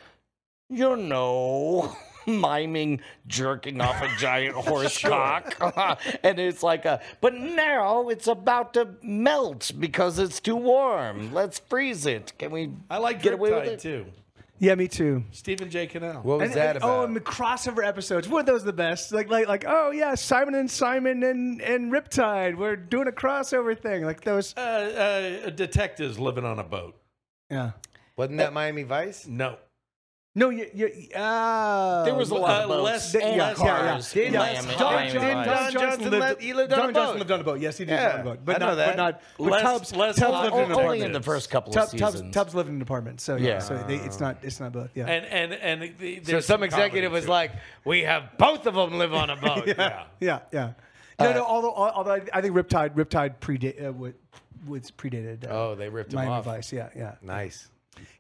you know." Miming jerking off a giant horse cock, and it's like a. But now it's about to melt because it's too warm. Let's freeze it. Can we? I like get away with Riptide it? too. Yeah, me too. Stephen J. Cannell. What was And- that and- about? Oh, and the crossover episodes. Weren't those the best? Like, like, like. Oh yeah, Simon and Simon and and Riptide. We're doing a crossover thing. Like those. Uh, uh, detectives living on a boat. Yeah. Wasn't that Miami Vice? No. No, you. you uh, There was a lot Uh, of boats less- and yeah, yeah, yeah. cars. Didn't Yeah, Miami- Don- Don, Miami Don, Don Johnson Johnson lived. lived- he lived on Don a Johnson boat. lived on a boat. Yes, he did Yeah, live on a boat. But I not. But not. But Less- Tubbs, less Tubbs lived in an Only in the first couple of Tubbs, Tubbs, seasons. Tubbs lived in an apartment. So yeah. Yeah. So they, it's not. It's not both. Yeah. And and and the, So some executive was too. like, "We have both of them live on a boat." yeah. yeah. Yeah. No, no. Although, although I- I think Riptide, Riptide predate uh, was, was predated. Uh, Oh, they ripped Miami off. Vice. Yeah. Yeah. Nice.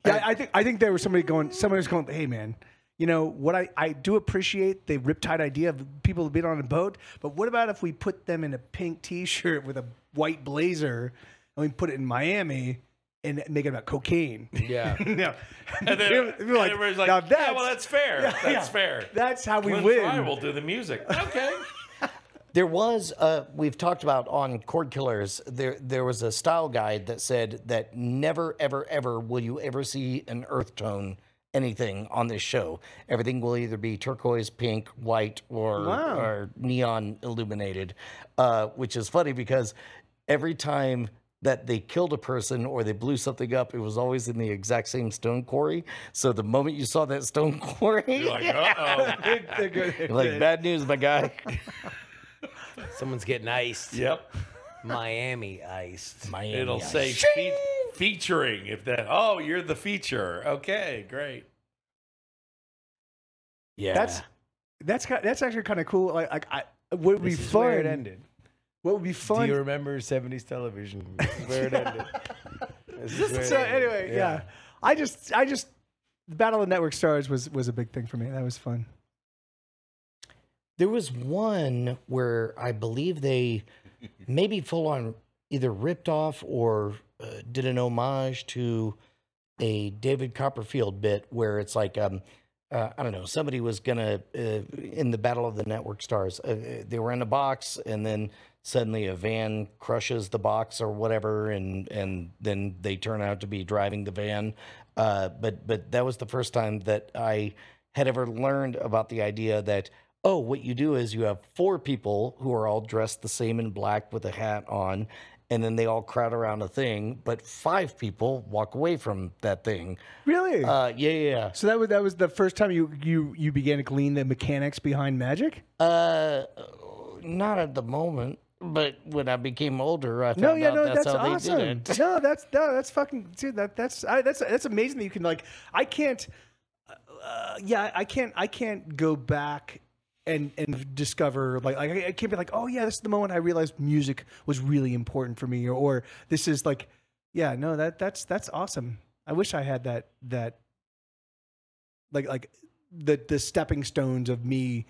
Yeah, I think I think there was somebody going. Somebody was going. Hey, man, you know what? I I do appreciate the riptide idea of people being on a boat, but what about if we put them in a pink T-shirt with a white blazer, and we put it in Miami and make it about cocaine? Yeah. yeah. And then People- and everybody's like, now yeah, well, that's fair. that's yeah. fair. That's how we Glenn win. Frey will do the music. Okay. There was uh, we've talked about on Cord Killers. There there was a style guide that said that never ever ever will you ever see an earth tone anything on this show. Everything will either be turquoise, pink, white, or Wow. or neon illuminated. Uh, which is funny because every time that they killed a person or they blew something up, it was always in the exact same stone quarry. So the moment you saw that stone quarry, You're like, uh They're good. you're like bad news, my guy. Someone's getting iced. Yep. Miami iced. Miami It'll Ice. say fe- featuring if that. Oh, you're the feature. Okay, great. yeah. That's that's that's actually kind of cool. Like, like I, would be This is fun? where it ended. What would be fun? Do you remember 70s television? Where it ended. This is where so it ended. anyway, yeah. I just, I just, the Battle of the Network Stars was was a big thing for me. That was fun. There was one where I believe they maybe full on either ripped off or uh, did an homage to a David Copperfield bit where it's like, um, uh, I don't know, somebody was gonna uh, in the Battle of the Network Stars. Uh, they were in a box, and then suddenly a van crushes the box or whatever, and and then they turn out to be driving the van. Uh, but but that was the first time that I had ever learned about the idea that oh, what you do is you have four people who are all dressed the same in black with a hat on, and then they all crowd around a thing, but five people walk away from that thing. Really? Uh, yeah, yeah, yeah. so that was that was the first time you you you began to glean the mechanics behind magic. Uh, not at the moment, but when I became older, I found No, yeah, out no, that's, that's, how they awesome. did it. no, that's no, that's fucking dude. That that's I, that's that's amazing that you can like. I can't. Uh, yeah, I can't. I can't go back and and discover like, like I can't be like, oh yeah, this is the moment I realized music was really important for me, or, or this is like, yeah, no, that that's that's awesome. I wish I had that that like like the the stepping stones of me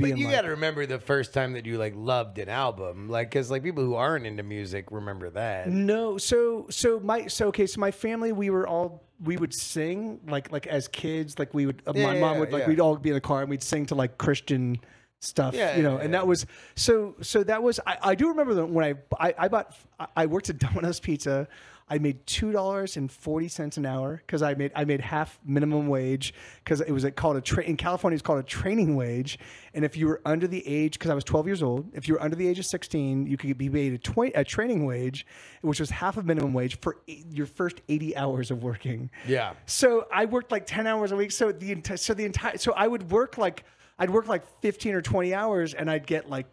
being But you like, got to remember the first time that you like loved an album, like because like people who aren't into music remember that. No, so so my so okay, so my family we were all we would sing like like as kids, like we would uh, my Yeah, mom would like yeah. we'd all be in the car and we'd sing to like Christian stuff, Yeah, you know, yeah, and yeah. that was so. So that was. I, I do remember when I, I I bought. I worked at Domino's Pizza. I made two dollars and forty cents an hour because I made I made half minimum wage because it was called a tra- in California it's called a training wage, and if you were under the age because I was twelve years old, if you were under the age of sixteen, you could be paid a, twi- a training wage, which was half of minimum wage for eight, your first eighty hours of working. Yeah. So I worked like ten hours a week. So the entire so the entire so I would work like I'd work like fifteen or twenty hours, and I'd get like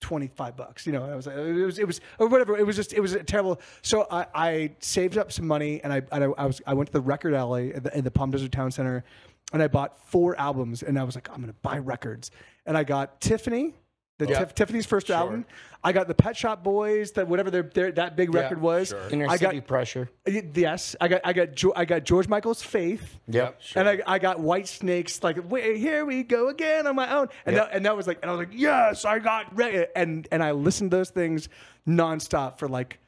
25 bucks you know I was it was it was or whatever it was just it was a terrible so I, I saved up some money and I, and I I was I went to the record alley in the, in the Palm Desert Town Center and I bought four albums and I was like I'm gonna buy records. And I got Tiffany the Yeah. Tif- Tiffany's first album I got the Pet Shop Boys that whatever their, their that big Yeah, record was sure. Inner I got city pressure. yes I got I got jo- I got George Michael's Faith Yep. and I, I got Whitesnake's, like, wait, here we go again on my own. And, Yep. that, and that was like, and I was like, yes, I got re-. And, and I listened to those things nonstop for like,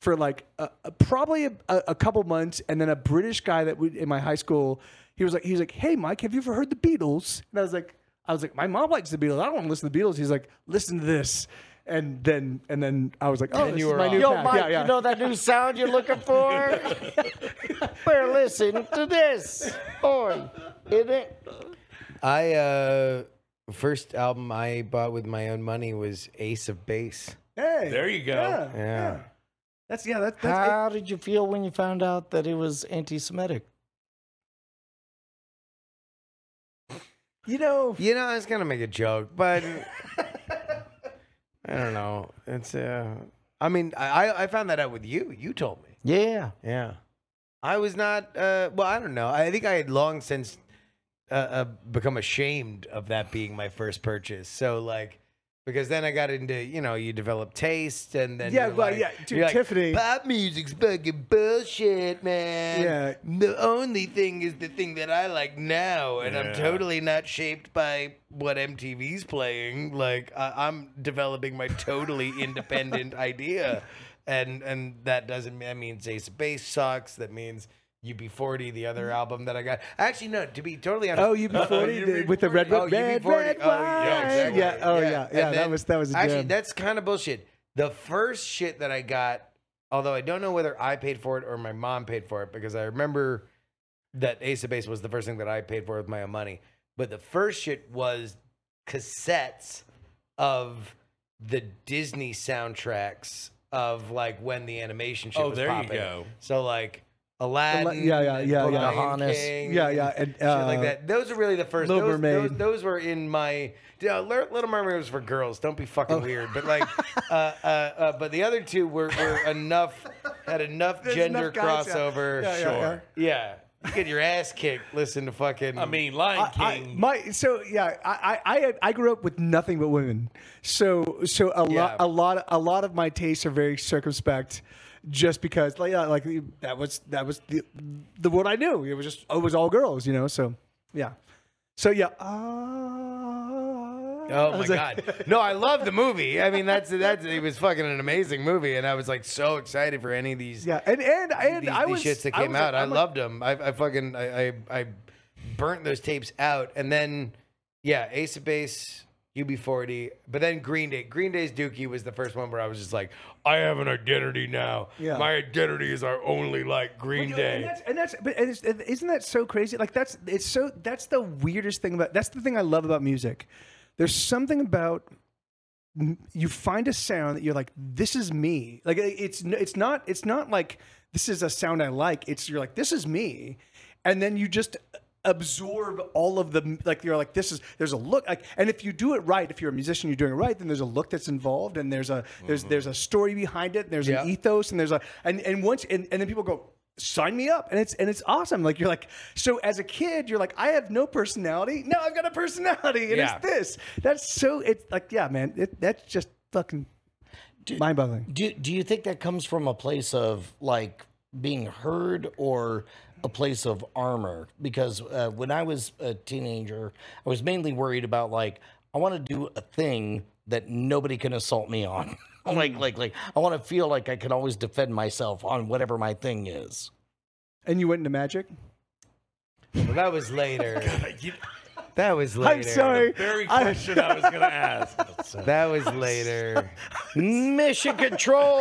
for like a, a- probably a, a couple months. And then a British guy that we, in my high school, he was like, he was like, hey, Mike, have you ever heard the Beatles? And I was like, I was like, my mom likes the Beatles. I don't want to listen to the Beatles. He's like, listen to this. And then, and then I was like, oh, this you is were my off. new Yo, pack. Mike, yeah, yeah. you know that new sound you're looking for? Better listen to this. Boy, in it. I uh first album I bought with my own money was Ace of Base. hey, There you go. Yeah, Yeah. That's yeah. That, that's How did you feel when you found out that it was anti-Semitic? You know. You know, I was gonna make a joke, but I don't know. It's uh I mean, I I found that out with you. You told me. Yeah. Yeah. I was not uh well, I don't know. I think I had long since uh, uh become ashamed of that being my first purchase. So like because then I got into, you know, you develop taste and then Yeah, you're well, like- yeah, dude, you're like, Tiffany- Pop music's fucking bullshit, man. Yeah. The only thing is the thing that I like now, and I'm totally not shaped by what MTV's playing. Like I, I'm developing my totally independent idea, and and that doesn't that means Ace of Base sucks. That means UB40, the other album that I got. Actually, no. To be totally honest, Oh, UB40 uh, the- with the red, oh, red, Oh, red, UB40. red, Oh, wine. yeah, exactly. yeah. Oh, yeah, yeah. And that was that was a actually jam. that's kind of bullshit. The first shit that I got, although I don't know whether I paid for it or my mom paid for it, because I remember that Ace of Base was the first thing that I paid for with my own money. But the first shit was cassettes of the Disney soundtracks of like when the animation shit Oh, was there you go. So like Aladdin, yeah, yeah, yeah, Lion yeah. Pocahontas. King, yeah, yeah, and shit like uh, that. Those are really the first. Little those, Mermaid. Those, those were in my. You know, Little Mermaid was for girls. Don't be fucking Oh. weird. But like, uh, uh, uh, but the other two were, were enough had enough There's gender enough guys, crossover. Yeah, yeah, sure. Yeah. You get your ass kicked. Listen to fucking. I mean, Lion I, I, King. my so yeah, I, I I I grew up with nothing but women. So so a Yeah. lot a lot a lot of my tastes are very circumspect, just because like like that was that was the the what I knew. It was just it was all girls, you know. So yeah, so yeah. Uh, Oh my god! No, I love the movie. I mean, that's that's it was fucking an amazing movie, and I was like so excited for any of these Yeah, and and and these, I was, these shits that I came was out. like- I like- loved them. I, I fucking I, I I burnt those tapes out, and then yeah, Ace of Base, UB40, but then Green Day. Green Day's Dookie was the first one where I was just like, I have an identity now. Yeah. My identity is our only like Green Well, Day. And that's, and that's but it's, isn't that so crazy? Like that's it's so that's the weirdest thing about that's the thing I love about music. There's something about you find a sound that you're like this is me. Like it's it's not it's not like this is a sound I like. It's you're like this is me, and then you just absorb all of the like you're like this is there's a look like and if you do it right if you're a musician you're doing it right then there's a look that's involved and there's a there's there's a story behind it and there's Yeah. an ethos and there's a and and once and, and then people go sign me up and it's and it's awesome like you're like so as a kid you're like i have no personality now i've got a personality and Yeah. it's this that's so it's like yeah man it, that's just fucking mind-boggling Do do you think that comes from a place of like being heard or a place of armor? Because uh, when I was a teenager, I was mainly worried about like I want to do a thing that nobody can assault me on. like like like I want to feel like I can always defend myself on whatever my thing is. and you went into magic well, that was later. You- That was later. I'm sorry. Very question I was going to ask. That was later. Mission Control.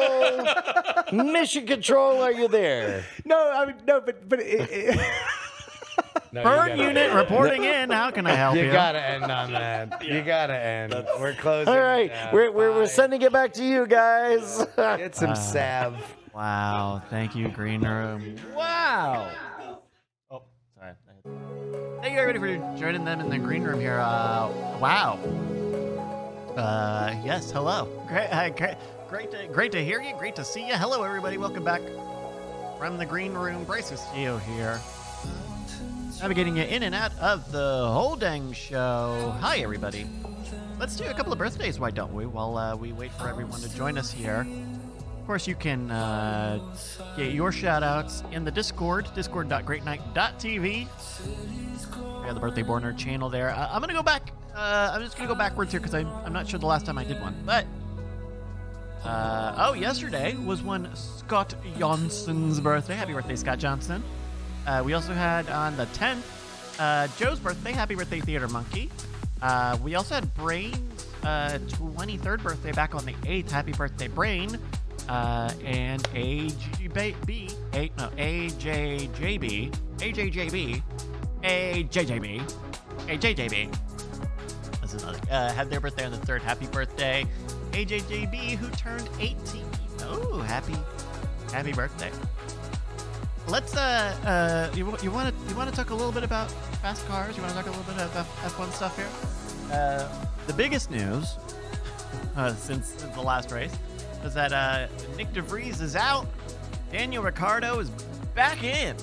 Mission Control, are you there? No, I mean no, but but it, it, No, you Burn gotta- unit reporting in. How can I help you? You gotta end on that. You gotta end. We're closing. All right, it we're, we're, we're sending it back to you guys. Get some Uh, salve. Wow. Thank you, Green Room. Wow. Thank you everybody for joining them in the green room here. Uh, wow. Uh, yes. Hello. Great. Uh, great. Great to, great to hear you. Great to see you. Hello, everybody. Welcome back from the green room. Bryce Castillo here. I'll be getting you in and out of the whole dang show. Hi, everybody. Let's do a couple of birthdays, why don't we, while uh, we wait for everyone to join us here. Of course, you can uh, get your shout outs in the Discord, discord.greatnight.tv. Have the Birthday Borner channel there. Uh, I'm to go back. Uh, I'm just to go backwards here because I'm, I'm not sure the last time I did one. But, uh, oh, yesterday was one Scott Johnson's birthday. Happy birthday, Scott Johnson. Uh, we also had on the 10th uh, Joe's birthday. Happy birthday, Theater Monkey. Uh, we also had Brain's uh, 23rd birthday back on the 8th. Happy birthday, Brain. Uh, and AJB, no, AJJB, AJJB, AJJB, AJJB. That's another. Uh, had their birthday on the 3rd. Happy birthday, AJJB, who turned 18. Oh, happy, happy birthday. Let's uh uh you you want to you want to talk a little bit about fast cars? You want to talk a little bit of F- F1 stuff here? Uh, the biggest news uh, since, since the last race is that uh, Nyck de Vries is out. Daniel Ricciardo is back in.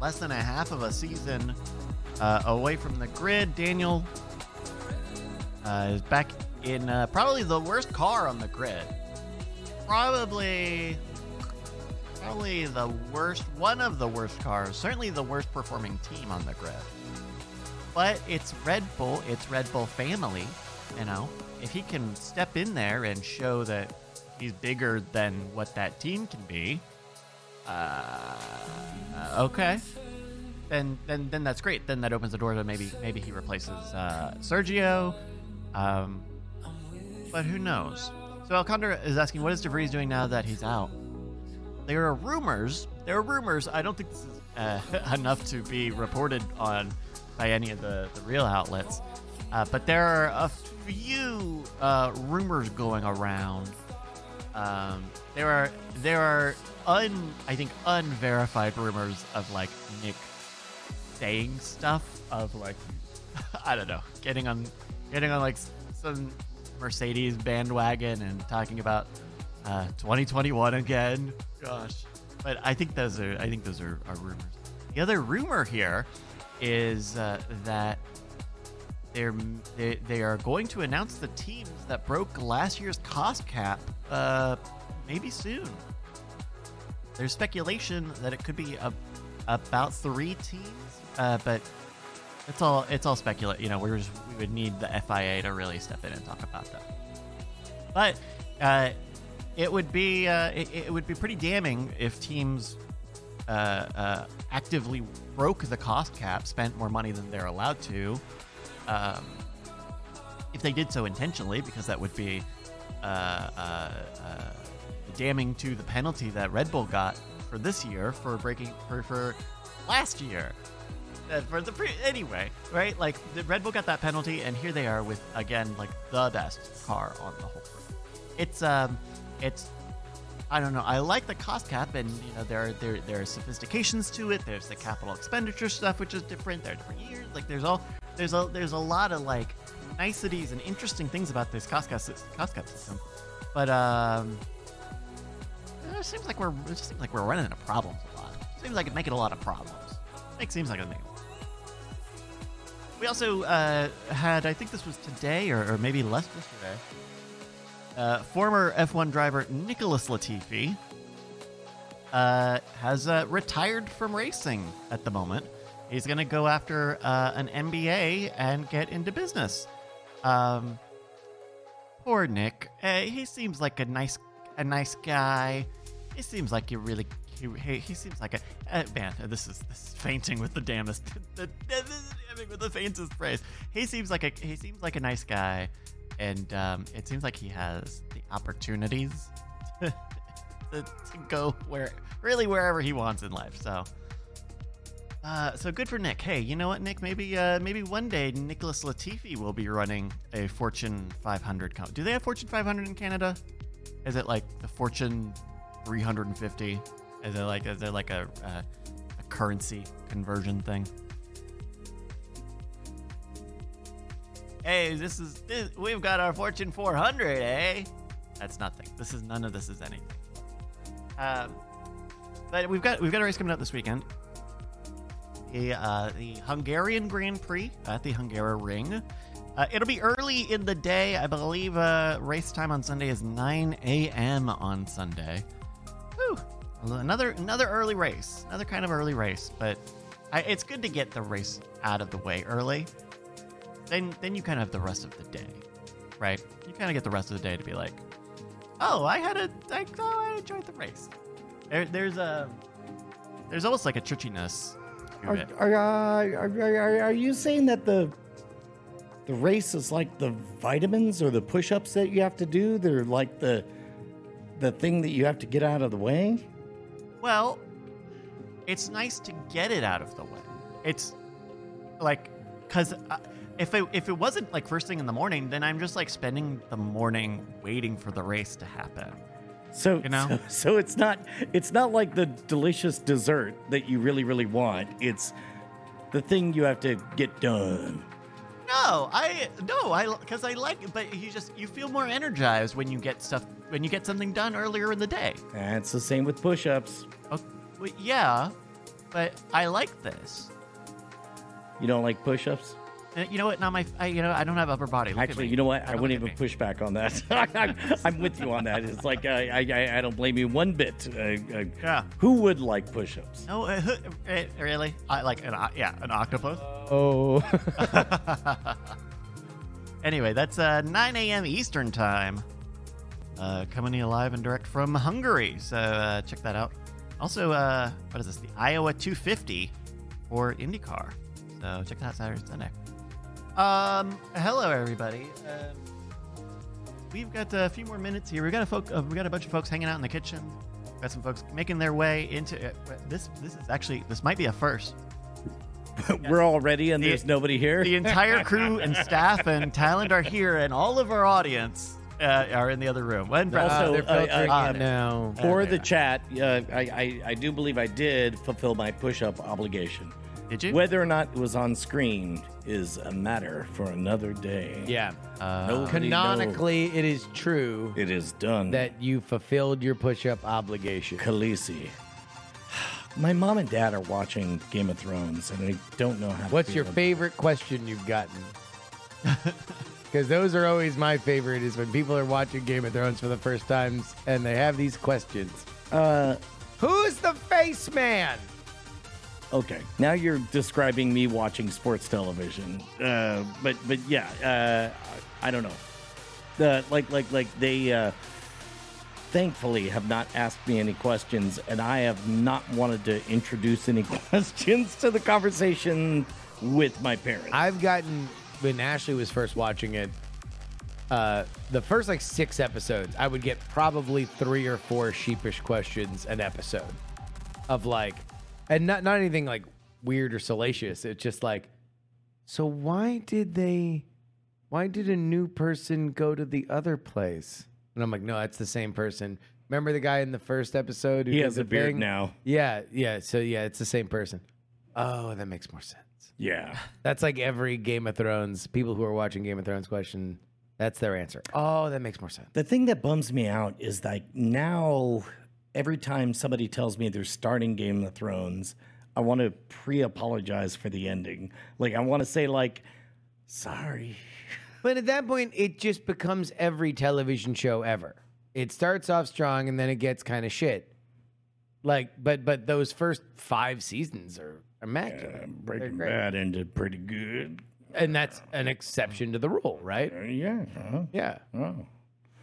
Less than a half of a season uh, away from the grid. Daniel uh, is back in uh, probably the worst car on the grid. Probably probably the worst, one of the worst cars, certainly the worst performing team on the grid. But it's Red Bull, it's Red Bull family, you know. If he can step in there and show that he's bigger than what that team can be, uh, okay, then then then that's great. Then that opens the door to maybe maybe he replaces uh, Sergio. Um, but who knows? So Alcondra is asking, what is de Vries doing now that he's out? there are rumors. There are rumors. I don't think this is uh, enough to be reported on by any of the, the real outlets. Uh, but there are a few uh, rumors going around. Um, there are there are un I think unverified rumors of like Nick saying stuff of like I don't know getting on getting on like some Mercedes bandwagon and talking about uh, 2021 again. Gosh, but I think those are I think those are, are rumors. The other rumor here is uh, that they're they, they are going to announce the teams that broke last year's cost cap uh, maybe soon. There's speculation that it could be a, about three teams, uh, but it's all it's all speculate. You know, we're we would need the FIA to really step in and talk about that. But uh, it would be uh, it, it would be pretty damning if teams uh, uh, actively broke the cost cap, spent more money than they're allowed to. Um, if they did so intentionally, because that would be uh, uh, uh, damning to the penalty that Red Bull got for this year for breaking for, for last year. Uh, for the pre- anyway, right? Like the Red Bull got that penalty, and here they are with again like the best car on the whole. It's um, it's I don't know. I like the cost cap, and you know there are there there are sophistications to it. There's the capital expenditure stuff, which is different. There are different years. Like there's all there's a there's a lot of like niceties and interesting things about this cost cap cost cap system. But um, it seems like we're it seems like we're running into problems a lot. It Seems like it's making a lot of problems. It seems like it's making. We also uh, had, I think this was today or, or maybe less yesterday, uh, former F1 driver Nicholas Latifi uh, has uh, retired from racing at the moment. He's going to go after uh, an MBA and get into business. Um, poor Nick. Uh, he seems like a nice, a nice guy. He seems like you really. He, he, seems like a uh, man. This is this is fainting with the damnest. The, the, the, describing with the faintest praise. He seems like a he seems like a nice guy, and um, it seems like he has the opportunities to, to, to go where really wherever he wants in life. So. Uh, so good for Nick. Hey, you know what, Nick? Maybe, uh, maybe one day Nicholas Latifi will be running a Fortune 500. company. Do they have Fortune 500 in Canada? Is it like the Fortune 350? Is it like is there like a, a a currency conversion thing? Hey, this is this, we've got our Fortune 400, eh? That's nothing. This is none of this is anything. Um, but we've got we've got a race coming up this weekend. The uh, the Hungarian Grand Prix at the Hungaroring. Uh, it'll be early in the day. I believe uh, race time on Sunday is 9 a.m. on Sunday. Whew. Another another early race. Another kind of early race, but I, it's good to get the race out of the way early. Then then you kind of have the rest of the day, right? You kind of get the rest of the day to be like, oh, I had a, I, oh, I enjoyed the race. There, there's a, there's almost like a churchiness Are, are, uh, are, are, are you saying that the the race is like the vitamins or the push-ups that you have to do? They're like the the thing that you have to get out of the way? Well, it's nice to get it out of the way. It's like, cause uh, if it if it wasn't like first thing in the morning, then I'm just like spending the morning waiting for the race to happen. So, You know? so so it's not it's not like the delicious dessert that you really really want. It's the thing you have to get done. No, I no, I because I like it, but you just you feel more energized when you get stuff when you get something done earlier in the day. That's the same with push-ups. Oh, well, yeah, but I like this. You don't like push-ups? Uh, You know what? Not my. I, you know, I don't have upper body. Look Actually, you know what? I Don't wouldn't even push back on that. I'm, I'm with you on that. It's like I, I, I don't blame you one bit. Uh, uh, Yeah. Who would like push-ups? No, uh, who- uh, really? I like an yeah, an octopus. Oh. anyway, that's uh, 9 a.m. Eastern time. Uh, coming you live and direct from Hungary. So uh, check that out. Also, uh, what is this? The Iowa 250 for IndyCar. So check that out Saturday, Sunday. Um, hello everybody. Um, we've got a few more minutes here. We've got a folk, uh, we got a bunch of folks hanging out in the kitchen. Got some folks making their way into uh, this. This is actually this might be a first. We're all ready and The- there's nobody here. The entire crew and staff and talent are here, and all of our audience uh, are in the other room. And Also, Uh, uh, uh, in now. For Okay. the chat, uh, I, I, I do believe I did fulfill my push-up obligation. did you? Whether or not it was on screen is a matter for another day. Yeah. Uh, Nobody Canonically, it is true It is done. that you fulfilled your push-up obligation. Khaleesi. My mom and dad are watching Game of Thrones, and I don't know how. What's feel your about- favorite question you've gotten? Because those are always my favorite. Is when people are watching Game of Thrones for the first times and they have these questions. Uh, Who's the face man? okay, now you're describing me watching sports television. Uh, but but yeah, uh, I don't know. The like like like they. Uh, Thankfully, have not asked me any questions, and I have not wanted to introduce any questions to the conversation with my parents. I've gotten when Ashley was first watching it. Uh, the first like six episodes, I would get probably three or four sheepish questions an episode, of like, and not not anything like weird or salacious. It's just like, so why did they, why did a new person go to the other place? And I'm like, no, it's the same person. Remember the guy in the first episode? Who he did has the a beard thing? now. Yeah, yeah. So yeah, it's the same person. Oh, that makes more sense. Yeah. That's like every Game of Thrones. People who are watching Game of Thrones question. That's their answer. Oh, that makes more sense. The thing that bums me out is like now, every time somebody tells me they're starting Game of Thrones, I want to pre-apologize for the ending. Like I want to say like, sorry. But at that point, it just becomes every television show ever. It starts off strong and then it gets kind of shit. Like, but but those first five seasons are immaculate, Uh, Breaking great. Bad ended pretty good. and that's an exception to the rule, right? Uh, yeah. uh-huh. Yeah. Oh.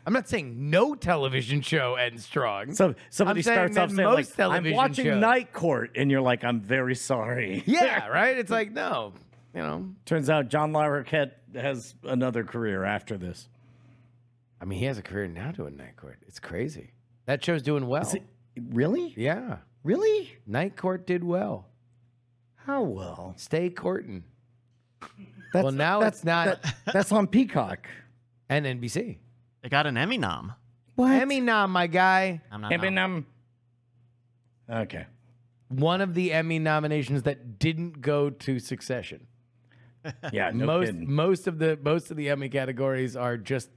I'm not saying no television show ends strong. So somebody I'm saying starts that off saying like, "I'm television watching shows- Night Court," and you're like, "I'm very sorry." yeah, right. It's like no, you know, Turns out John Larroquette has another career after this. I mean, he has a career now doing Night Court. It's crazy. That show's doing well. Is it- really? Yeah, Really? Night Court did well. How well? Stay courting. That's, Well, now that's, it's not- that- that's on Peacock. And NBC. They got an Emmy nom. What? Emmy nom, my guy. I'm not. Eminem. Okay. One of the Emmy nominations that didn't go to Succession. Yeah. No most kidding. most of the most of the Emmy categories are just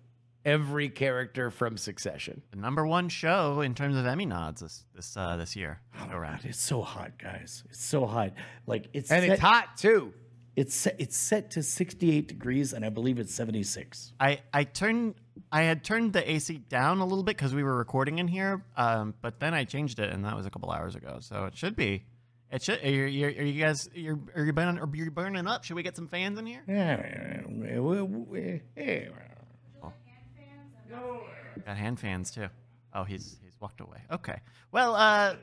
every character from Succession. the number one show in terms of Emmy nods this this uh, this year. Oh, around. God, it's so hot, guys. It's so hot. Like it's And set, it's hot too. It's set, it's set to 68 degrees, and I believe it's 76. I I turned I had turned the AC down a little bit because we were recording in here, um, but then I changed it, and that was a couple hours ago. So it should be. It should. Are you, are you- are you guys? You're are you burning? Are you burning up? Should we get some fans in here? Yeah. Got hand fans too. Oh, he's he's walked away. Okay. Well, uh,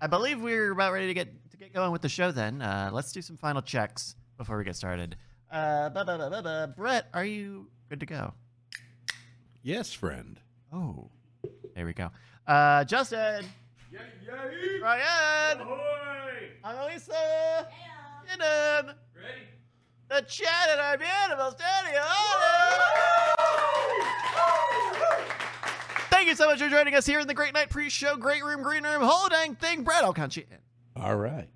I believe we're about ready to get to get going with the show. Then uh, let's do some final checks before we get started. Uh, ba- ba- ba- ba- ba. Brett, are you good to go? Yes, friend. Oh, there we go. Uh, Justin. Ryan. Annalisa. Shannon. Ready. The chat in our beautiful studio. Thank you so much for joining us here in the Great Night Pre-Show, Great Room, Green Room, whole dang thing. Brad, I'll count you in. All right.